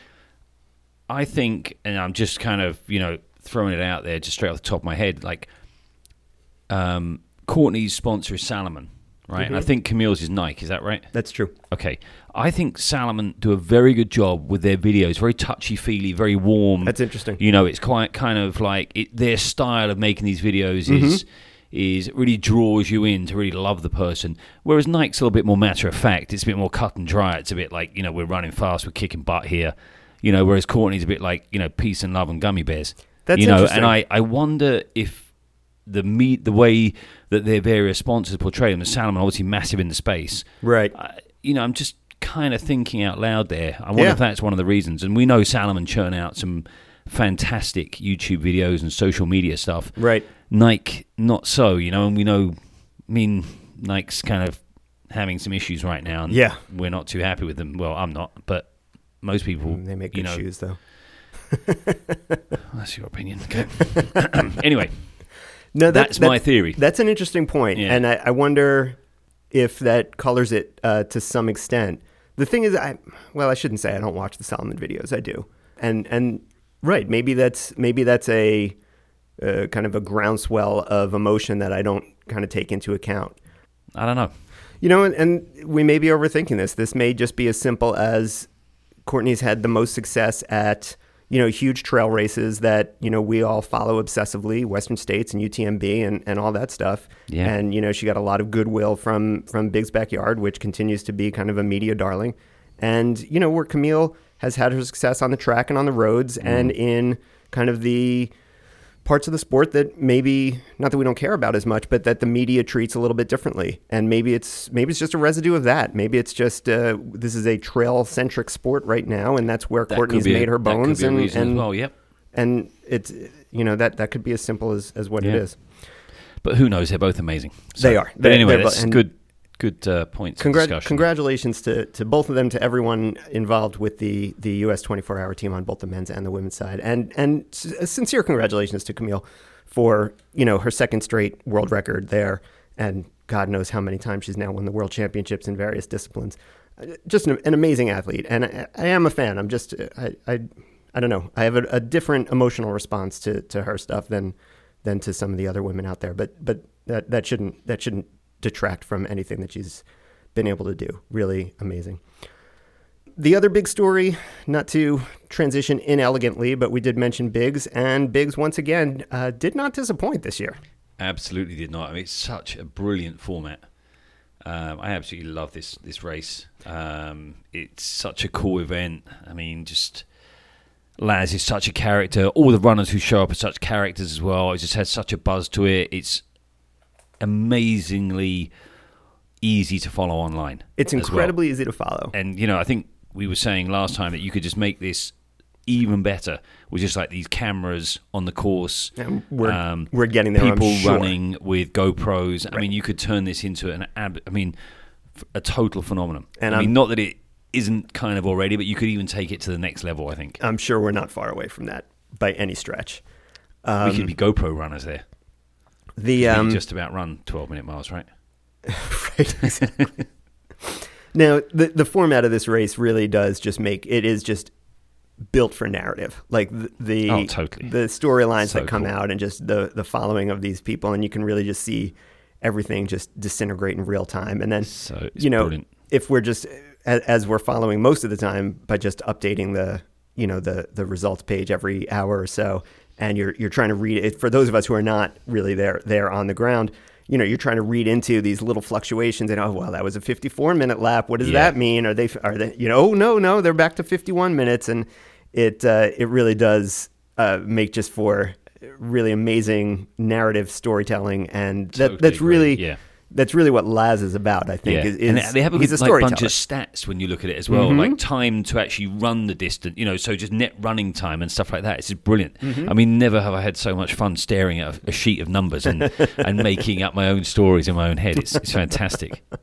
I think, and I'm just kind of you know throwing it out there, just straight off the top of my head, like um, Courtney's sponsor is Salomon, right? And I think Camille's is Nike. Is that right? That's true. Okay, I think Salomon do a very good job with their videos. Very touchy feely, very warm. That's interesting. You know, it's quite kind of like it, their style of making these videos Mm-hmm. is is really draws you in to really love the person. Whereas Nike's a little bit more matter of fact. It's a bit more cut and dry. It's a bit like you know we're running fast, we're kicking butt here. You know, whereas Courtney's a bit like you know peace and love and gummy bears. That's you know, interesting. and I I wonder if the meet the way that their various sponsors portray them, the Salomon obviously massive in the space. Right. I, you know, I'm just kind of thinking out loud there. I wonder Yeah. if that's one of the reasons. And we know Salomon churn out some fantastic YouTube videos and social media stuff. Right. Nike, not so, you know, and we know, I mean, Nike's kind of having some issues right now. And Yeah. We're not too happy with them. Well, I'm not, but most people, They make you good know, shoes, though. that's your opinion. Okay. anyway, No, that, that's my theory. That's an interesting point, Yeah. and I, I wonder if that colors it uh, to some extent. The thing is, I well, I shouldn't say I don't watch the Salomon videos. I do, and and right, maybe that's maybe that's a uh, kind of a groundswell of emotion that I don't kind of take into account. I don't know. You know, and, and we may be overthinking this. This may just be as simple as Courtney's had the most success at, you know, huge trail races that, you know, we all follow obsessively, Western States and UTMB and, and all that stuff. Yeah. And, you know, she got a lot of goodwill from from Big's Backyard, which continues to be kind of a media darling. And, you know, where Camille has had her success on the track and on the roads mm-hmm. and in kind of the parts of the sport that maybe not that we don't care about as much, but that the media treats a little bit differently. And maybe it's maybe it's just a residue of that. Maybe it's just uh, this is a trail centric sport right now, and that's where That Courtney's be a- made her bones. and and, well, yep. and it's you know that that could be as simple as as what it Yeah. is. But who knows? They're both amazing. They are. But They- anyway, they're that's bo- good. Good uh, points. discussion. congratulations to, to both of them, to everyone involved with the, the U.S. 24 hour team on both the men's and the women's side. And, and sincere congratulations to Camille for, you know, her second straight world record there. And God knows how many times she's now won the world championships in various disciplines. Uh, Just an, an amazing athlete. And I, I am a fan. I'm just, I, I, I don't know. I have a, a different emotional response to, to her stuff than, than to some of the other women out there. But, but that, that shouldn't, that shouldn't detract from anything that she's been able to do. Really amazing. The other big story, not to transition inelegantly, but we did mention Big's, and Big's once again uh, did not disappoint this year. Absolutely did not. I mean, it's such a brilliant format. Um, I absolutely love this this race. Um, it's such a cool event. I mean, just Laz is such a character. All the runners who show up are such characters as well. It just has such a buzz to it. It's amazingly easy to follow online. It's as well. incredibly easy to follow. And you know, I think we were saying last time that you could just make this even better with just like these cameras on the course. And we're, um, we're getting there. People sure. running with GoPros. I mean, you could turn this into an ab- I mean, f- a total phenomenon. And I mean, I'm- not that it isn't kind of already, but you could even take it to the next level. I think I'm sure we're not far away from that by any stretch. we Um, could be GoPro runners there. The um, just about run 12 minute miles, right? right, exactly. now, the the format of this race really does just make it is just built for narrative. Like the the, Oh, totally. the storylines So that come cool. out and just the the following of these people, and you can really just see everything just disintegrate in real time. And then So you know, brilliant. if we're just as, as we're following most of the time by just updating the you know the the results page every hour or so, and you're you're trying to read it for those of us who are not really there there on the ground. You know, you're trying to read into these little fluctuations, and oh well, that was a 54 minute lap. What does Yeah. that mean? Are they are they you know? Oh no, no, they're back to 51 minutes, and it uh, it really does uh, make just for really amazing narrative storytelling, and that Totally that's really yeah. That's really what Laz is about. I think Yeah, is, is and they- have a he's good, a like, bunch of stats when you look at it as well, Mm-hmm. like time to actually run the distance. You know, so just net running time and stuff like that. It's just brilliant. Mm-hmm. I mean, never have I had so much fun staring at a, a sheet of numbers and and making up my own stories in my own head. It's, it's fantastic.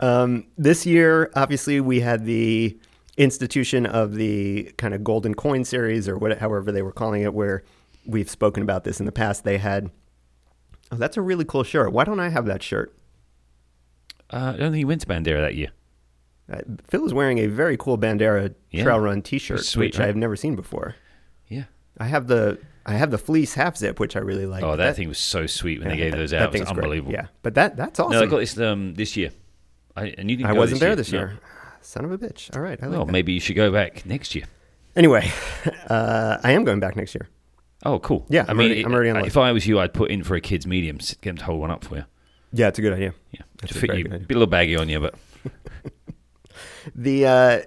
Um, this year, obviously, we had the institution of the kind of golden coin series, or what, however they were calling it, where we've spoken about this in the past. They had, oh, that's a really cool shirt. Why don't I have that shirt? Uh, I don't think he went to Bandera that year. Uh, Phil is wearing a very cool Bandera Yeah. Trail Run T-shirt, Sweet, which right? I have never seen before. Yeah. I have the I have the fleece half zip, which I really like. Oh, but that, thing was so sweet when they gave that- those that out. It was thing's great. unbelievable. Yeah, but that that's awesome. No, I got this um, this year. I, and you didn't I go wasn't there year. this No. year. Son of a bitch. All right. I like Well, that. maybe you should go back next year. Anyway, uh, I am going back next year. Oh, cool. Yeah, I I'm mean, already- I'm already on if I was you, I'd put in for a kids medium, get them to hold one up for you. Yeah, it's a good idea. Yeah, a fit you. Be a little baggy on you, but The uh,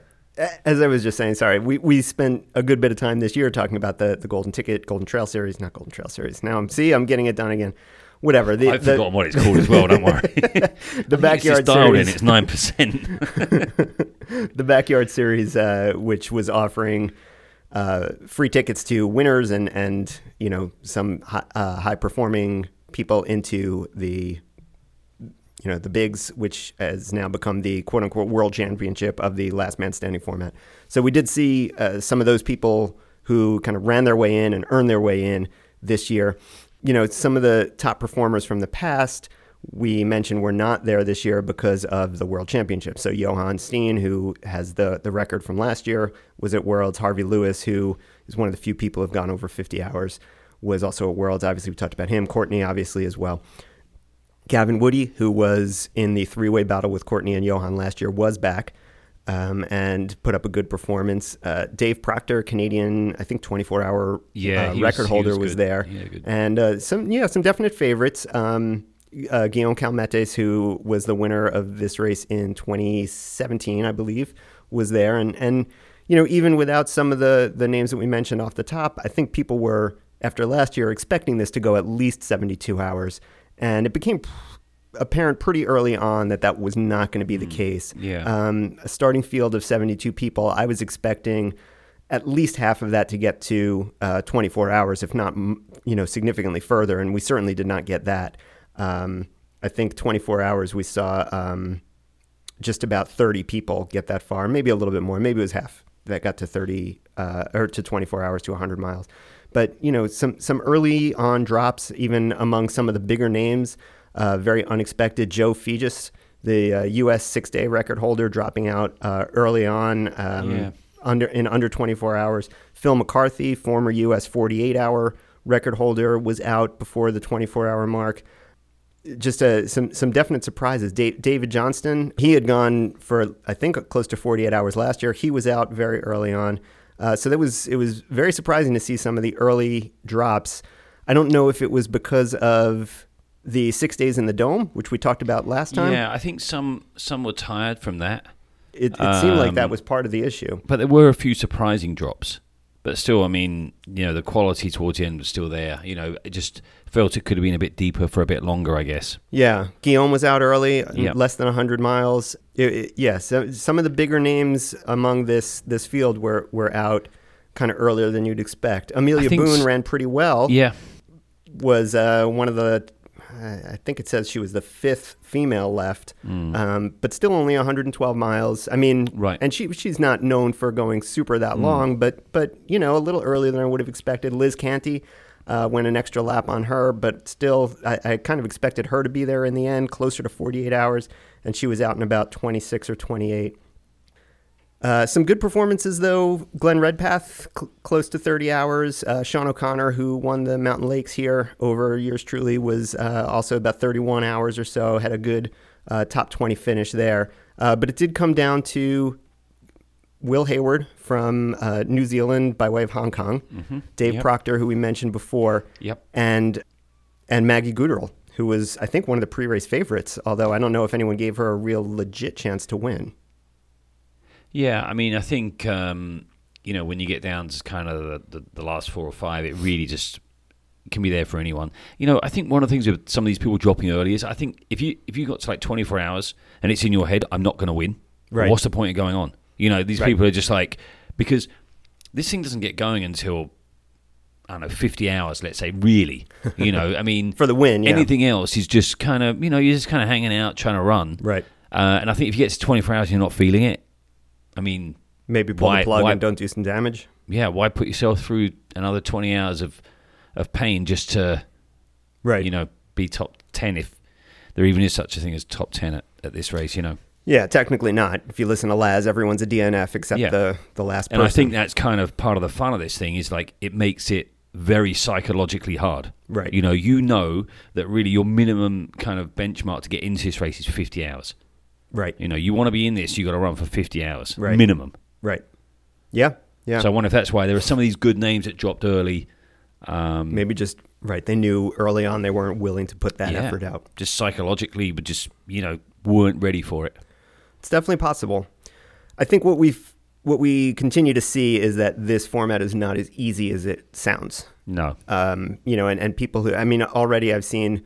as I was just saying, sorry, we, we spent a good bit of time this year talking about the, the Golden Ticket, Golden Trail Series, not Golden Trail Series. Now I'm see, I'm getting it done again. Whatever. The, I've the, forgotten what it's called as well. Don't worry. the backyard it's dialed in. series, It's nine percent. the backyard series, uh, which was offering uh, free tickets to winners and and you know some high, uh, high performing people into the you know the bigs, which has now become the quote unquote world championship of the last man standing format. So we did see uh, some of those people who kind of ran their way in and earned their way in this year. You know, some of the top performers from the past we mentioned were not there this year because of the World Championship. So Johan Steene, who has the the record from last year, was at Worlds. Harvey Lewis, who is one of the few people who have gone over 50 hours, was also at Worlds. Obviously, we talked about him. Courtney, obviously, as well. Gavin Woody, who was in the three way battle with Courtney and Johan last year, was back. Um, and put up a good performance. Uh, Dave Proctor, Canadian, I think 24 hour Yeah, uh, he was- record holder, was was, there. Yeah. And uh, some, yeah, some definite favorites. Um, uh, Guillaume Calmetes, who was the winner of this race in 2017, I believe, was there. And, and you know, even without some of the, the names that we mentioned off the top, I think people were, after last year, expecting this to go at least 72 hours. And it became apparent pretty early on that that was not going to be the case. yeah. Um, a starting field of 72 people, I was expecting at least half of that to get to uh, 24 hours, if not, you know, significantly further. And we certainly did not get that. Um, I think 24 hours we saw um, just about 30 people get that far, maybe a little bit more. Maybe it was half that got to 30 uh, or to 24 hours to 100 miles. But you know, some some early on drops, even among some of the bigger names, uh, very unexpected. Joe Fejes, the uh, U.S. six day record holder, dropping out uh, early on. Um, Yeah. Under in under 24 hours. Phil McCarthy, former U.S. 48 hour record holder, was out before the 24 hour mark just uh, some some definite surprises. Da- David Johnston, he had gone for I think close to 48 hours last year. He was out very early on, uh, so that was it was very surprising to see some of the early drops. I don't know if it was because of the six days in the dome, which we talked about last time. Yeah, I think some some were tired from that, It, it seemed like that Um, was part of the issue. but there were a few surprising drops. But still, I mean, you know, the quality towards the end was still there. You know, it just felt it could have been a bit deeper for a bit longer, I guess. Yeah, Guillaume was out early, Yeah. less than 100 miles. It, it, yeah, so some of the bigger names among this this field were were out kind of earlier than you'd expect. Amelia Boone s- ran pretty well. Yeah, Was uh, one of the, I think it says she was the fifth female left, um, but still only 112 miles. I mean, Mm. Right. Mm. And she she's not known for going super that long, but but you know a little earlier than I would have expected. Liz Canty. Uh, went an extra lap on her, but still, I, I kind of expected her to be there in the end, closer to 48 hours, and she was out in about 26 or 28. Uh, some good performances, though. Glenn Redpath, cl- close to 30 hours. Uh, Sean O'Connor, who won the Mountain Lakes here over years truly, was uh, also about 31 hours or so. Had a good uh, top 20 finish there. Uh, but it did come down to Will Hayward from uh, New Zealand by way of Hong Kong, Dave Yep. Proctor, who we mentioned before, Yep. and and Maggie Guterl, who was I think one of the pre-race favorites. Although I don't know if anyone gave her a real legit chance to win. Yeah, I mean, I think um, you know when you get down to kind of the, the, the last four or five, it really just can be there for anyone. You know, I think one of the things with some of these people dropping early is I think if you if you got to like 24 hours and it's in your head, I'm not going to win. Right. What's the point of going on? You know, these Right. people are just like because this thing doesn't get going until I don't know 50 hours, let's say. Really, you know, I mean, For the win, yeah. anything else is just kind of you know you're just kind of hanging out trying to run. Right. Uh, and I think if you get to 24 hours and you're not feeling it, I mean, Maybe pull Why- the plug why- and don't do some damage. yeah, why put yourself through another 20 hours of, of pain just to, Right. you know, be top 10 if there even is such a thing as top 10 at, at this race, you know? Yeah, technically not. If you listen to Laz, everyone's a DNF except Yeah. the the last And. I think that's kind of part of the fun of this thing is like it makes it very psychologically hard. Right. You know, you know that really your minimum kind of benchmark to get into this race is 50 hours. Right. You know, you want to be in this, you got to run for 50 hours Right. minimum. Right. Yeah. Yeah. So I wonder if that's why there are some of these good names that dropped early. Um, Maybe just right. They knew early on they weren't willing to put that Yeah. effort out. just psychologically, but just you know weren't ready for it. It's definitely possible. I think what we have what we continue to see is that this format is not as easy as it sounds. No, Um, you know, and, and people who I mean, already I've seen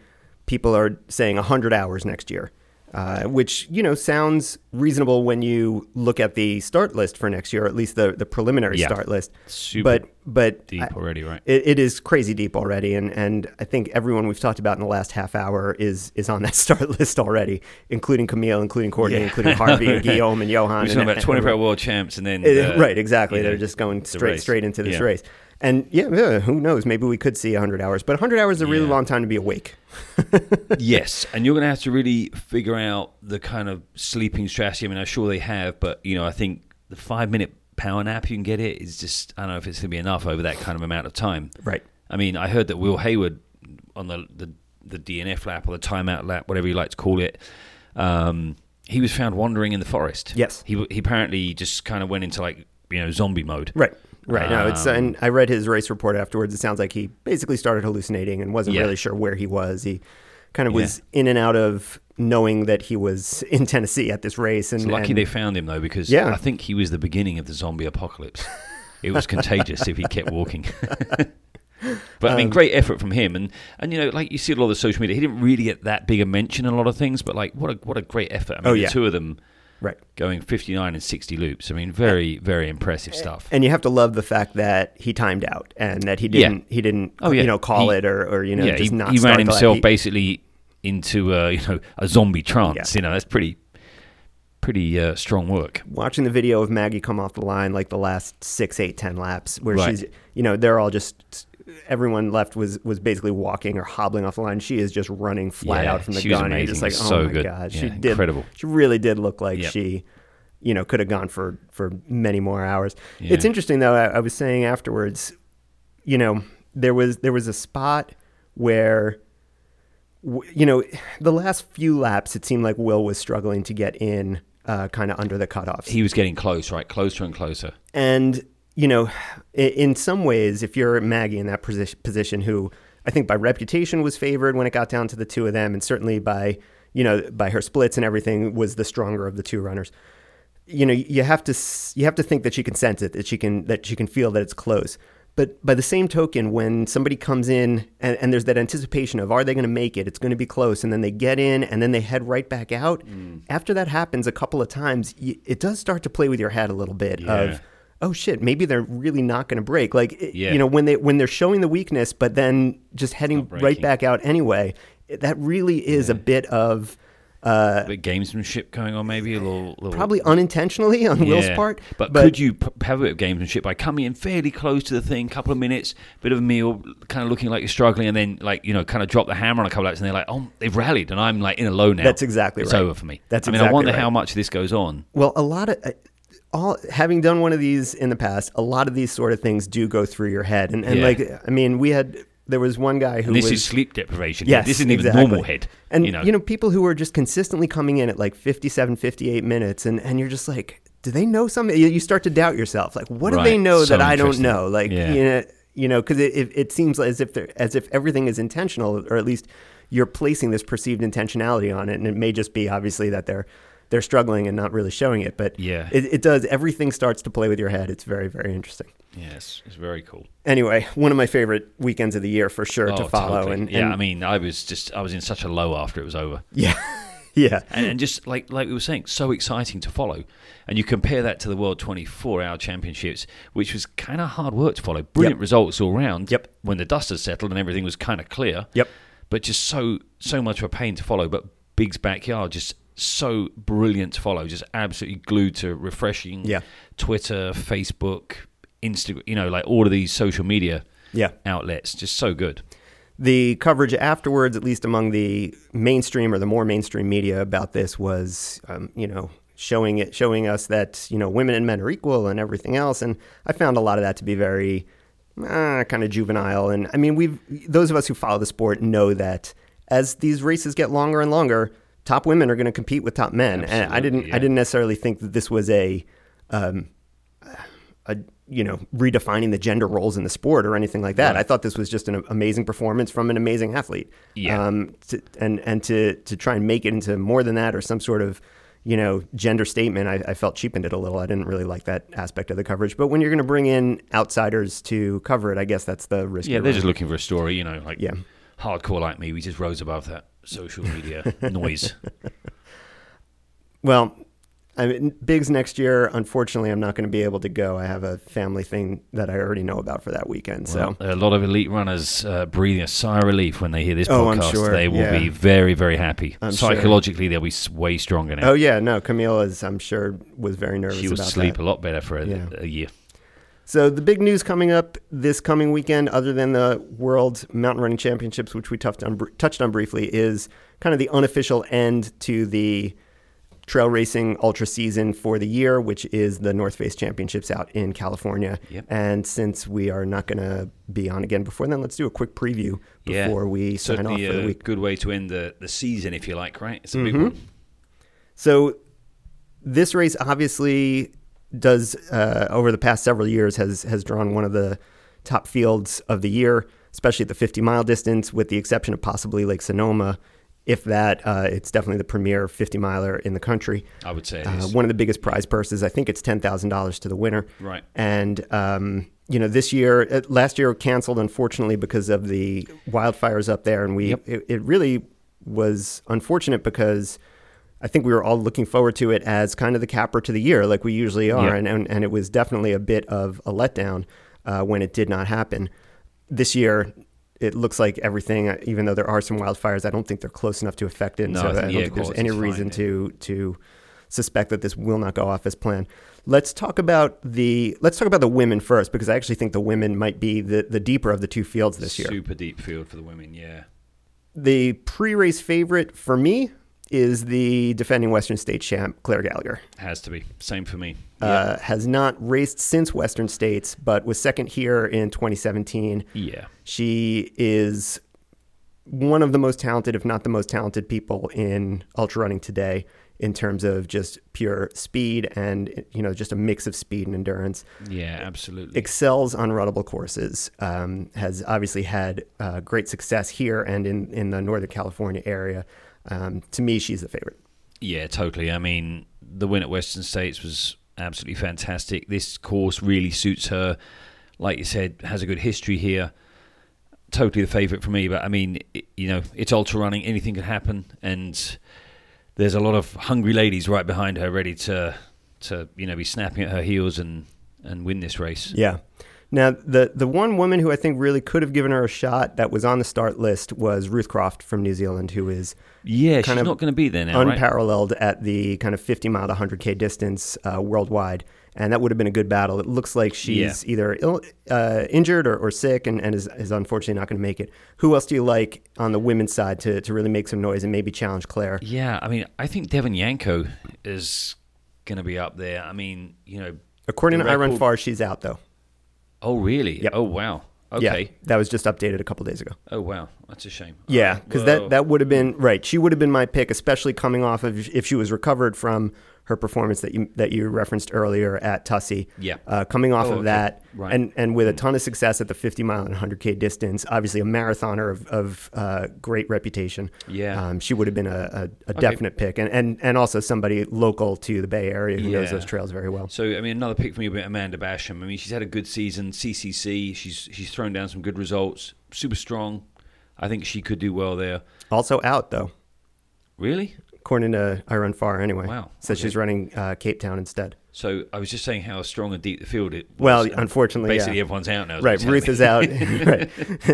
people are saying 100 hours next year. Uh, which you know sounds reasonable when you look at the start list for next year, or at least the the preliminary Yeah. start list. Super but but deep I- already, right? it, it is crazy deep already, and and I think everyone we've talked about in the last half hour is is on that start list already, including Camille, including Courtney, Yeah. including Harvey and Guillaume and Johan. We're and- talking about and 24 world champs and then. It- uh, right, exactly. you They're just going straight straight into this Yeah. race. And yeah, yeah, who knows? Maybe we could see 100 hours, but 100 hours is a really Yeah. long time to be awake. yes, and you're going to have to really figure out the kind of sleeping strategy. I mean, I'm sure they have, but you know, I think the five minute power nap you can get it is just I don't know if it's going to be enough over that kind of amount of time. Right. I mean, I heard that Will Hayward on the the, the DNF lap or the timeout lap, whatever you like to call it. Um, he was found wandering in the forest. Yes. he he apparently just kind of went into like you know zombie mode. Right. Right. no, it's Um, and I read his race report afterwards. It sounds like he basically started hallucinating and wasn't Yeah. really sure where he was. He kind of Yeah. was in and out of knowing that he was in Tennessee at this race. And It's lucky and- they found him though, because Yeah. I think he was the beginning of the zombie apocalypse. it was contagious if he kept walking. but I mean, Um, great effort from him, and and you know, like you see a lot of social media, he didn't really get that big a mention in a lot of things, but like, what a what a great effort! I mean, Oh, the yeah. two of them right. going fifty nine and sixty loops. I mean, very very impressive stuff. And you have to love the fact that he timed out and that he didn't he didn't Oh, yeah. you know call He- it or, or you know yeah, just he, not he ran himself He- basically into a you know a zombie trance. Yeah. You know, that's pretty pretty uh, strong work. watching the video of Maggie come off the line like the last six, eight, ten laps, where Right. she's, you know, they're all just everyone left was was basically walking or hobbling off the line. She is just running flat Yeah, out from the gun. and just like, oh So my good. god, Yeah, she did incredible. She really did look like Yep. she, you know, could have gone for for many more hours. Yeah. It's interesting though. I, I was saying afterwards, you know, there was there was a spot where. You know, the last few laps, it seemed like Will was struggling to get in, uh, kind of under the cutoffs. He was getting close, right, closer and closer. And you know, in some ways, if you're Maggie in that position, who I think by reputation was favored when it got down to the two of them, and certainly by you know by her splits and everything was the stronger of the two runners. You know, you have to you have to think that she can sense it, that she can that she can feel that it's close. But by the same token, when somebody comes in and, and there's that anticipation of are they going to make it? It's going to be close, and then they get in and then they head right back out. Mm. After that happens a couple of times, it does start to play with your head a little bit Yeah. of oh shit, maybe they're really not going to break. Like Yeah. you know when they when they're showing the weakness, but then just heading right back out anyway. That really is a bit of uh, A bit gamesmanship going on, maybe a little, little probably unintentionally on Will's part. But, could you p- have a bit of gamesmanship by coming in fairly close to the thing, couple of minutes, bit of a meal, kind of looking like you're struggling, and then like you know, kind of drop the hammer on a couple of laps, and they're like, oh, they've rallied, and I'm like in a low now. That's exactly it's right. over for me. That's I mean, I wonder right. how much this goes on. Well, a lot of uh, all having done one of these in the past, a lot of these sort of things do go through your head, and and Yeah. like I mean, we had there was one guy who And this was is sleep deprivation. Yes, this isn't even exactly. normal head. And you know, people who are just consistently coming in at like 57, 58 minutes, and, and you're just like, do they know something? You, you start to doubt yourself. Like, what do they know So that I don't know? Like, Yeah. you know, you know, because it, it, it seems as if they're, as if everything is intentional, or at least you're placing this perceived intentionality on it, and it may just be obviously that they're they're struggling and not really showing it. But Yeah. it, it does. Everything starts to play with your head. It's very very interesting. yes, it's very cool. Anyway, one of my favorite weekends of the year for sure oh, to Oh, follow. totally. And, yeah, I mean, I was just I was in such a low after it was over. yeah, yeah. and, and just like like we were saying, so exciting to follow. And you compare that to the World 24 Hour Championships, which was kind of hard work to follow. Brilliant Yep. results all round. Yep. When the dust had settled and everything was kind of clear. Yep. But just so so much of a pain to follow. But Big's backyard just so brilliant to follow. Just absolutely glued to refreshing. Yeah. Twitter, Facebook, Instagram. You know, like all of these social media Yeah. outlets. Just so good. the coverage afterwards, at least among the mainstream or the more mainstream media about this, was um, you know showing it, showing us that you know women and men are equal and everything else. And I found a lot of that to be very uh, kind of juvenile. And I mean, we've those of us who follow the sport know that as these races get longer and longer, top women are going to compete with top men. and I didn't, yeah. I didn't necessarily think that this was a um, a you know redefining the gender roles in the sport or anything like that. Right. I thought this was just an amazing performance from an amazing athlete. Yeah. Um, to, and and to to try and make it into more than that or some sort of you know gender statement, I, I felt cheapened it a little. I didn't really like that aspect of the coverage. But when you're going to bring in outsiders to cover it, I guess that's the risk. Yeah, they're just looking for a story, you know, like Yeah. hardcore like me. We just rose above that social media noise. Well, I mean, Bigs next year. Unfortunately, I'm not going to be able to go. I have a family thing that I already know about for that weekend. Well, so a lot of elite runners uh, breathing a sigh of relief when they hear this Oh, podcast. sure, They will yeah. be very, very happy. I'm sure. Psychologically, they'll be way stronger now. Oh yeah, no, Camille is. I'm sure was very nervous she will sleep that. a lot better for a, Yeah. a year. So the big news coming up this coming weekend, other than the World Mountain Running Championships, which we touched on, touched on briefly, is kind of the unofficial end to the trail racing ultra season for the year, which is the North Face Championships out in California. Yep. And since we are not going to be on again before then, let's do a quick preview Yeah. before we sign off for the a week. good way to end the, the season, if you like, right? It's a big Mhm. one. So this race obviously does uh, over the past several years has has drawn one of the top fields of the year, especially at the 50 mile distance, with the exception of possibly Lake Sonoma. If that, uh, it's definitely the premier 50 miler in the country. I would say Uh, one of the biggest prize purses. I think it's ten thousand dollars to the winner. Right. And um, you know, this year, uh, last year canceled unfortunately because of the wildfires up there, and we Yep. it, it really was unfortunate because I think we were all looking forward to it as kind of the capper to the year, like we usually are, Yep. and, and and it was definitely a bit of a letdown uh, when it did not happen. This year. It looks like everything, uh, even though there are some wildfires, I don't think they're close enough to affect it. No, so I I, don't think there's any reason yeah. to to suspect that this will not go off as planned. Let's talk about the let's talk about the women first because I actually think the women might be the, the deeper of the two fields this year. Super deep field for the women, yeah. The pre-race favorite for me is the defending Western States champ Clare Gallagher. Has to be. Same for me. Uh, has not raced since Western States, but was second here in 2017. yeah. She is one of the most talented, if not the most talented people in ultra running today in terms of just pure speed and you know just a mix of speed and endurance. Yeah, absolutely. Excels on runnable courses. Um, has obviously had uh, great success here and in in the Northern California area. Um, to me, she's the favorite. Yeah, totally. I mean, the win at Western States was absolutely fantastic. This course really suits her. Like you said, has a good history here. Totally the favourite for me. But I mean, it, you know, it's ultra running. Anything can happen, and there's a lot of hungry ladies right behind her, ready to to you know be snapping at her heels and and win this race. Yeah. Now, the the one woman who I think really could have given her a shot that was on the start list was Ruth Croft from New Zealand, who is Yeah, she's of not going to be there now, right? unparalleled at the kind of 50 mile to 100k distance uh, worldwide, and that would have been a good battle. It looks like she's either Ill, uh, injured or, or sick, and, and is, is unfortunately not going to make it. Who else do you like on the women's side to, to really make some noise and maybe challenge Clare? Yeah, I mean, I think Devon Yanko is going to be up there. I mean, you know, According to Iron record- Far, she's out though. Oh really? Yep. Oh wow. Okay. Yeah, that was just updated a couple days ago. Oh wow, that's a shame. Yeah, because that, that would have been right. She would have been my pick, especially coming off of if she was recovered from her performance that you that you referenced earlier at Tussey. Yeah. uh, coming off Oh, of okay. that, Right. and and with a ton of success at the 50 mile and 100k distance, obviously a marathoner of, of uh, great reputation. Yeah. um, she would have been a, a, a definite pick, and, and and also somebody local to the Bay Area who knows those trails very well. So I mean, another pick for me would be Amanda Basham. I mean, she's had a good season. CCC. She's she's thrown down some good results. Super strong. I think she could do well there. Also out though, Really? According to iRunFar. Anyway, Wow, so okay. she's running uh, Cape Town instead. So I was just saying how strong and deep the field it. Was. Well, unfortunately, basically yeah. everyone's out now. Right, Ruth is out. right,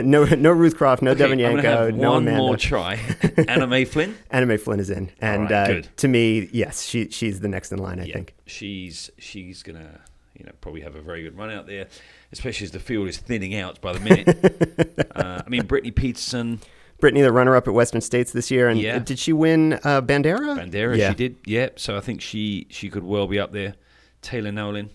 no, no Ruth Croft, no Okay, Devon Yanko, no one Amanda. more try. Anna Mae Flynn. Anna Mae Flynn is in, and right, uh, good. to me, yes, she she's the next in line. I yeah, think. she's she's gonna you know probably have a very good run out there, especially as the field is thinning out by the minute. uh, I mean, Brittany Peterson, Brittany, the runner-up at Western States this year, and Yeah. did she win uh, Bandera? Bandera, Yeah. she did. Yeah, so I think she she could well be up there. Taylor Nolan.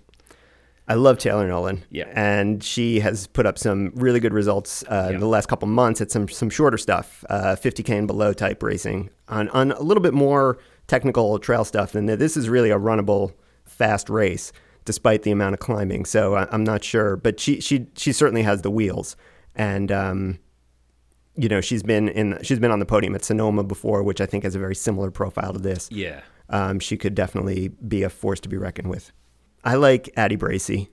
I love Taylor Nolan. Yeah. and she has put up some really good results uh, Yeah. in the last couple months at some some shorter stuff, uh, 50k and below type racing on on a little bit more technical trail stuff. And this is really a runnable, fast race, despite the amount of climbing. So I, I'm not sure, but she she she certainly has the wheels, and um, you know she's been in she's been on the podium at Sonoma before, which I think has a very similar profile to this. Yeah. Um, she could definitely be a force to be reckoned with. I like Addie Bracy.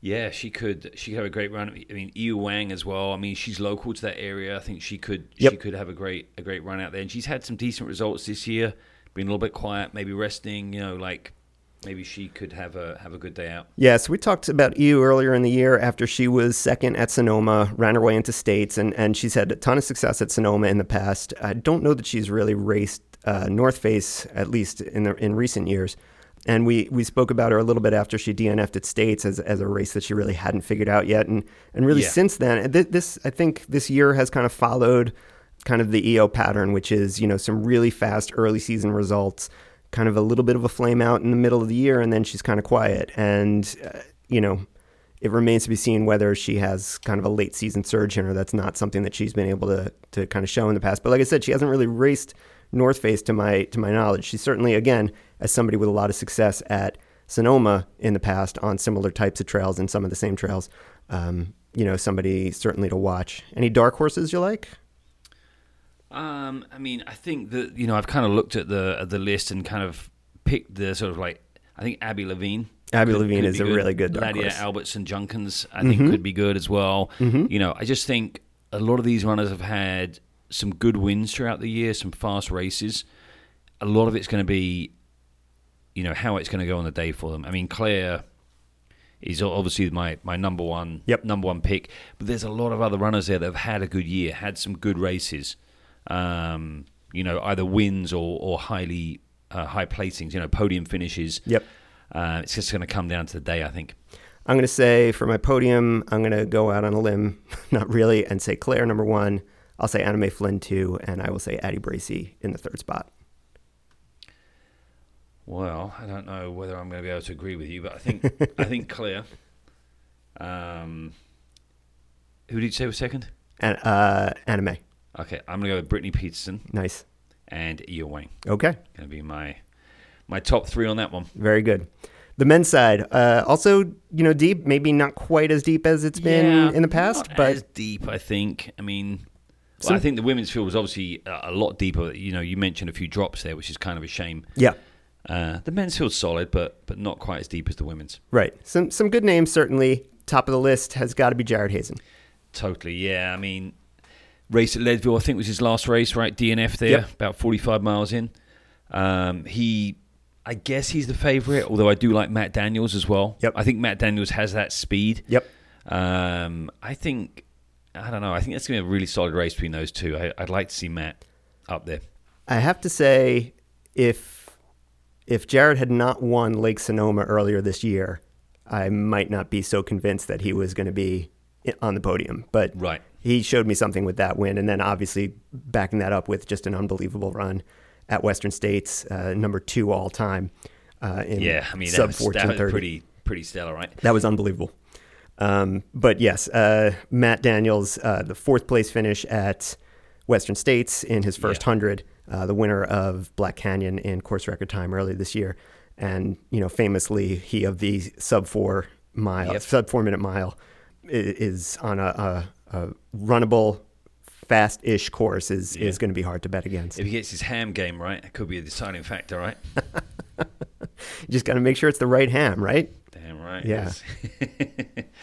Yeah, she could. She could have a great run. I mean, YiOu Wang as well. I mean, she's local to that area. I think she could. Yep. She could have a great a great run out there. And she's had some decent results this year. being a little bit quiet, maybe resting. You know, like maybe she could have a have a good day out. Yes, we talked about YiOu earlier in the year after she was second at Sonoma, ran her way into states, and, and she's had a ton of success at Sonoma in the past. I don't know that she's really raced uh, North Face, at least in the, in recent years. And we, we spoke about her a little bit after she DNF'd at States as, as a race that she really hadn't figured out yet. And, and really Yeah. since then, th- this I think this year has kind of followed kind of the YiOu pattern, which is, you know, some really fast early season results, kind of a little bit of a flame out in the middle of the year, and then she's kind of quiet. And, uh, you know, it remains to be seen whether she has kind of a late season surge in her. That's not something that she's been able to, to kind of show in the past. But like I said, she hasn't really raced North Face to my to my knowledge. She's certainly, again, as somebody with a lot of success at Sonoma in the past on similar types of trails and some of the same trails. Um, you know, somebody certainly to watch. Any dark horses you like? Um, I mean, I think that you know I've kind of looked at the at the list and kind of picked the sort of like I think Abby Levene. Abby could- Levene could is a really good dark Ladia horse. Mm-hmm. Albertson Junkins, I think, could be good as well. You know, I just think a lot of these runners have had some good wins throughout the year, some fast races. A lot of it's going to be, you know, how it's going to go on the day for them. I mean, Clare is obviously my, my number one Yep. number one pick, but there's a lot of other runners there that have had a good year, had some good races. Um, you know, either wins or or highly uh, high placings. You know, podium finishes. Yep. Uh, it's just going to come down to the day, I think. I'm going to say for my podium, I'm going to go out on a limb, not really, and say Clare number one. I'll say Anna Mae Flynn two, and I will say Addie Bracy in the third spot. Well, I don't know whether I'm going to be able to agree with you, but I think I think Clare. Um, who did you say was second? And uh, Anna Mae. Okay, I'm going to go with Brittany Peterson Nice. and YiOu Wang. Okay. Going to be my my top three on that one. Very good. The men's side, uh, also, you know, deep, maybe not quite as deep as it's been in the past, not but as deep, I think. I mean, well, I think the women's field was obviously a, a lot deeper. You know, you mentioned a few drops there, which is kind of a shame. yeah, Uh, the men's field's solid, but but not quite as deep as the women's. right. Some some good names certainly. Top of the list has got to be Jared Hazen. Totally, yeah. I mean, race at Leadville, I think was his last race, right? DNF there, Yep. about 45 miles in. Um, he, I guess he's the favourite, although I do like Matt Daniels as well. Yep. I think Matt Daniels has that speed. Yep. Um, I think, I don't know, I think that's going to be a really solid race between those two. I, I'd like to see Matt up there. I have to say, if if Jared had not won Lake Sonoma earlier this year, I might not be so convinced that he was going to be on the podium. But Right. He showed me something with that win, and then obviously backing that up with just an unbelievable run at Western States, uh, number two all time. Uh, in Yeah, I mean, that sub was, fourteen that was pretty, pretty stellar, right? That was unbelievable. Um, but yes, uh, Matt Daniels, uh, the fourth place finish at Western States in his first Yeah. hundred, uh, the winner of Black Canyon in course record time earlier this year, and you know famously he of the sub four mile, Yep. sub four minute mile, is on a, a, a runnable, fast-ish course is Yeah. is going to be hard to bet against. If he gets his ham game right, it could be a deciding factor, right? Just got to make sure it's the right ham, right? Damn right. Yeah. yes.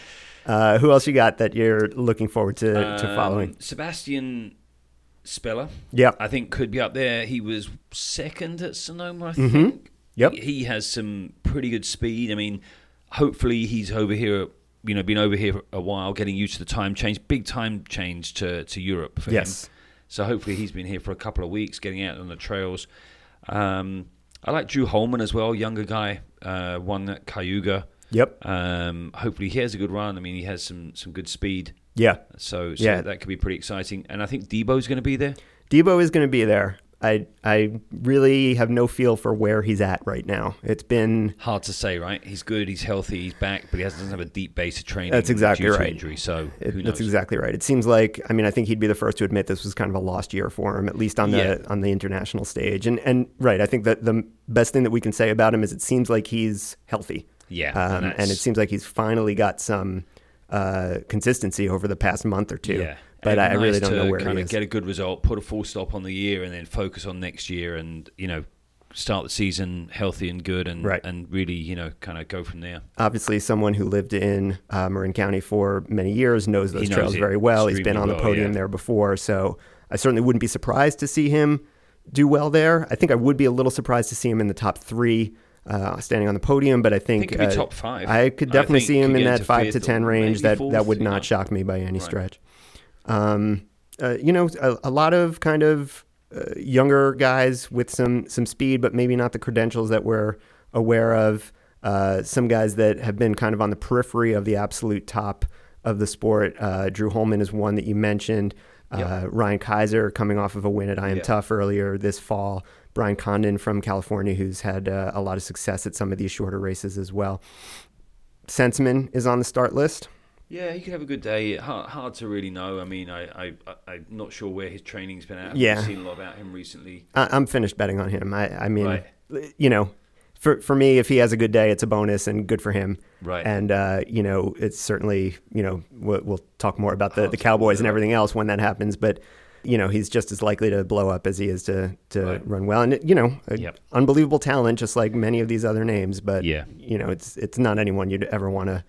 Uh, who else you got that you're looking forward to, to following? Um, Sebastian Spehler, Yeah. I think could be up there. He was second at Sonoma, I Mhm. think. Yep. He, he has some pretty good speed. I mean, hopefully he's over here. You know, been over here a while, getting used to the time change. Big time change to to Europe for Yes. him. So hopefully he's been here for a couple of weeks, getting out on the trails. Um, I like Drew Holmen as well, younger guy, uh, won at Cayuga. Yep. Um, hopefully he has a good run. I mean, he has some some good speed. Yeah. So, so Yeah. that could be pretty exciting. And I think Debo's going to be there. Debo is going to be there. I I really have no feel for where he's at right now. It's been Hard to say, right? He's good, he's healthy, he's back, but he has- doesn't have a deep base of training. That's exactly right. Injury, so it, knows? that's exactly right. It seems like I mean I think he'd be the first to admit this was kind of a lost year for him, at least on the Yeah. on the international stage. And and right, I think that the best thing that we can say about him is it seems like he's healthy. Yeah, Um, and and, it seems like he's finally got some uh, consistency over the past month or two. Yeah. But I, I really don't know where kind of get a good result, put a full stop on the year, and then focus on next year, and you know, start the season healthy and good, and Right. and really, you know, kind of go from there. obviously someone who lived in uh, Marin County for many years knows those knows trails very well. He's been on the podium yeah. there before, so I certainly wouldn't be surprised to see him do well there. I think I would be a little surprised to see him in the top three, uh, standing on the podium. But I think, think uh, top five. I could definitely think see him in that five to ten range. That that would you not know. shock me by any Right. stretch. Um, uh, you know, a, a lot of kind of uh, younger guys with some some speed, but maybe not the credentials that we're aware of. Uh, some guys that have been kind of on the periphery of the absolute top of the sport. Uh, Drew Holmen is one that you mentioned. Uh, Yeah. Ryan Kaiser coming off of a win at I Am Yeah. Tough earlier this fall. Brian Condon from California, who's had uh, a lot of success at some of these shorter races as well. Senseman is on the start list. Yeah, he could have a good day. Hard, hard to really know. I mean, I, I, I'm not sure where his training's been at. I've Yeah. seen a lot about him recently. I, I'm finished betting on him. I, I mean, Right. you know, for for me, if he has a good day, it's a bonus and good for him. Right. And uh, you know, it's certainly you know we'll, we'll talk more about the, Hard the Cowboys and everything else when that happens, but. You know he's just as likely to blow up as he is to, to Right. run well, and you know, Yep. unbelievable talent, just like many of these other names. But Yeah. you know, it's it's not anyone you'd ever want to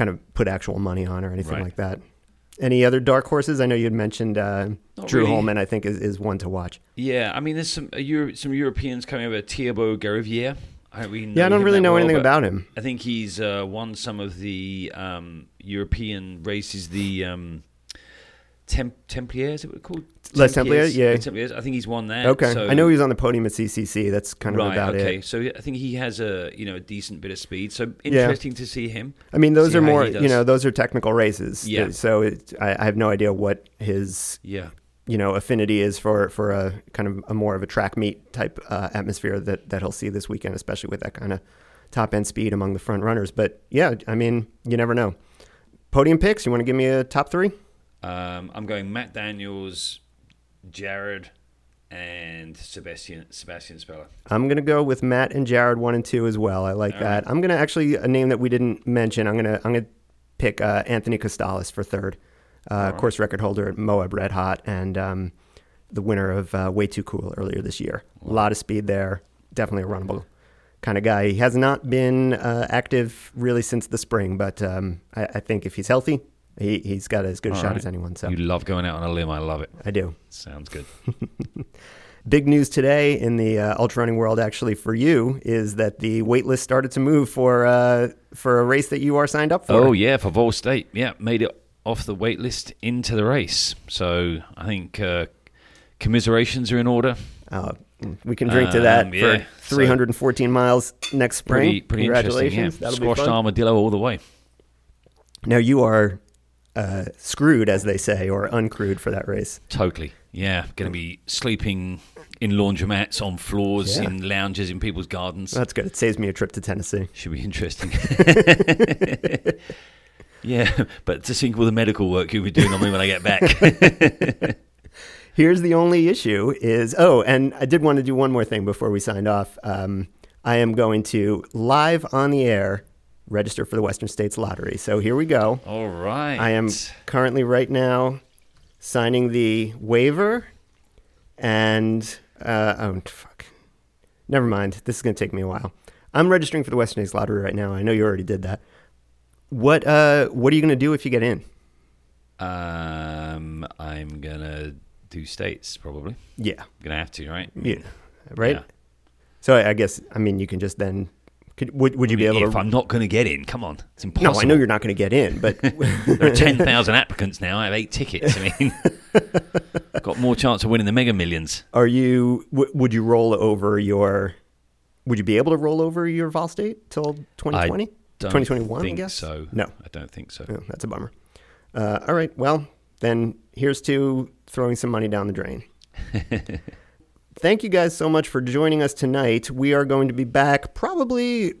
kind of put actual money on or anything Right. like that. Any other dark horses? I know you had mentioned uh, Drew really. Holmen. I think is, is one to watch. Yeah, I mean, there's some uh, Euro, some Europeans coming over. Thibaut Garivier. I really Yeah, I don't really know well, anything about him. I think he's uh, won some of the um, European races. The um, Temp- Templiers, is it what called? Les Templiers, yeah. Templiers. I think he's won that. Okay, so- I know he was on the podium at CCC. That's kind of right. about okay, it. Okay, so I think he has a you know a decent bit of speed. So Yeah. interesting to see him. I mean, those are more, you know, those are technical races. Yeah. So it, I, I have no idea what his, Yeah. you know, affinity is for for a kind of a more of a track meet type uh, atmosphere that that he'll see this weekend, especially with that kind of top end speed among the front runners. But yeah, I mean, you never know. Podium picks. You want to give me a top three? Um, I'm going Matt Daniels, Jared, and Sebastian Sebastian Spehler. I'm gonna go with Matt and Jared one and two as well. I like All that. I'm gonna actually a name that we didn't mention. I'm gonna I'm gonna pick uh, Anthony Costales for third, uh, right. course record holder at Moab Red Hot and um, the winner of uh, Way Too Cool earlier this year. A lot of speed there. Definitely a runnable kind of guy. He has not been uh, active really since the spring, but um, I, I think if he's healthy, he he's got as good a shot right. as anyone. So You love going out on a limb. I love it. I do. Sounds good. Big news today in the uh, ultra running world, actually, for you, is that the wait list started to move for uh, for a race that you are signed up for. Oh yeah, for Vol State. Yeah, made it off the wait list into the race. So I think uh, commiserations are in order. Uh, we can drink to that Um, yeah, for so- 314 miles next spring. Pretty pretty interesting. Yeah, Congratulations. That'll be squashed armadillo all the way. Now you are uh, screwed, as they say, or uncrewed for that race. Totally. Yeah, going to be sleeping in laundromats, on floors, Yeah. in lounges, in people's gardens. That's good. It saves me a trip to Tennessee. Should be interesting. yeah, but to sync with the medical work you'll be doing on me when I get back. Here's the only issue is oh, and I did want to do one more thing before we signed off. Um, I am going to live on the air register for the Western States Lottery. So here we go. all right. I am currently right now signing the waiver, and uh, oh fuck, never mind. This is gonna take me a while. I'm registering for the Western States Lottery right now. I know you already did that. What uh, what are you gonna do if you get in? Um, I'm gonna do states probably. Yeah, Gonna have to, right? yeah, right. Yeah. So I guess I mean you can just then. Could, would would you be I mean, able if to? I'm not going to get in, come on, it's impossible. no. I know you're not going to get in, but There are ten thousand applicants now. I have eight tickets. I mean, I've got more chance of winning the Mega Millions. are you? W- would you roll over your? Would you be able to roll over your Vol State till 2020? Don't 2021, I guess? so. No. I don't think so. Oh, that's a bummer. Uh, all right. Well, then here's to throwing some money down the drain. Thank you guys so much for joining us tonight. We are going to be back probably.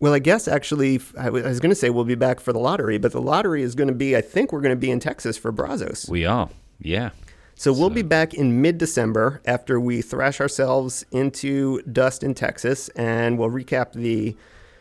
Well, I guess actually, I was going to say we'll be back for the lottery, but the lottery is going to be, I think we're going to be in Texas for Brazos. We are. Yeah. So we'll be back in mid December after we thrash ourselves into dust in Texas, and we'll recap the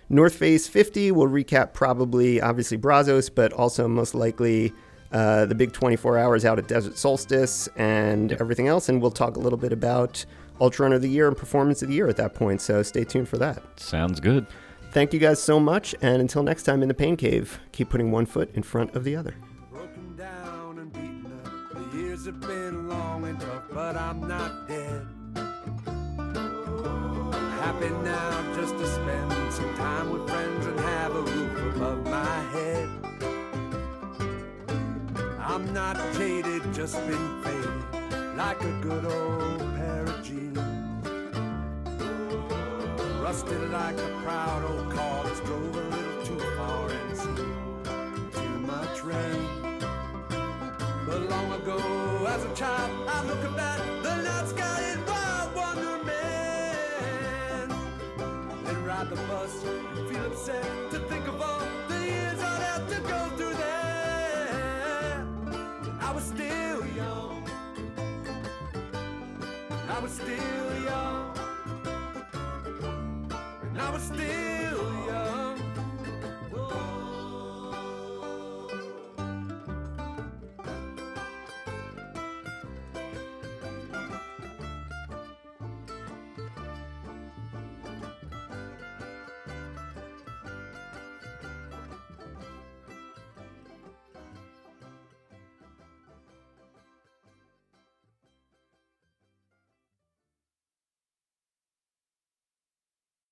North Face 50. We'll recap probably, obviously, Brazos, but also most likely uh, the big 24 hours out at Desert Solstice and everything else. And we'll talk a little bit about Ultra Runner of the Year and Performance of the Year at that point. So stay tuned for that. Sounds good. Thank you guys so much, and until next time in the Pain Cave, keep putting one foot in front of the other. broken down and beaten up. The years have been long and tough, but I'm not dead. Happy now just to spend some time with friends and have a roof above my head. I'm not jaded, just been faded, like a good old pair of jeans. Rusted like a proud old car that's drove a little too far and seen too much rain. But long ago, as a child, I look at the night sky in wild wonderment. Then ride the bus and feel upset was still young. And I was still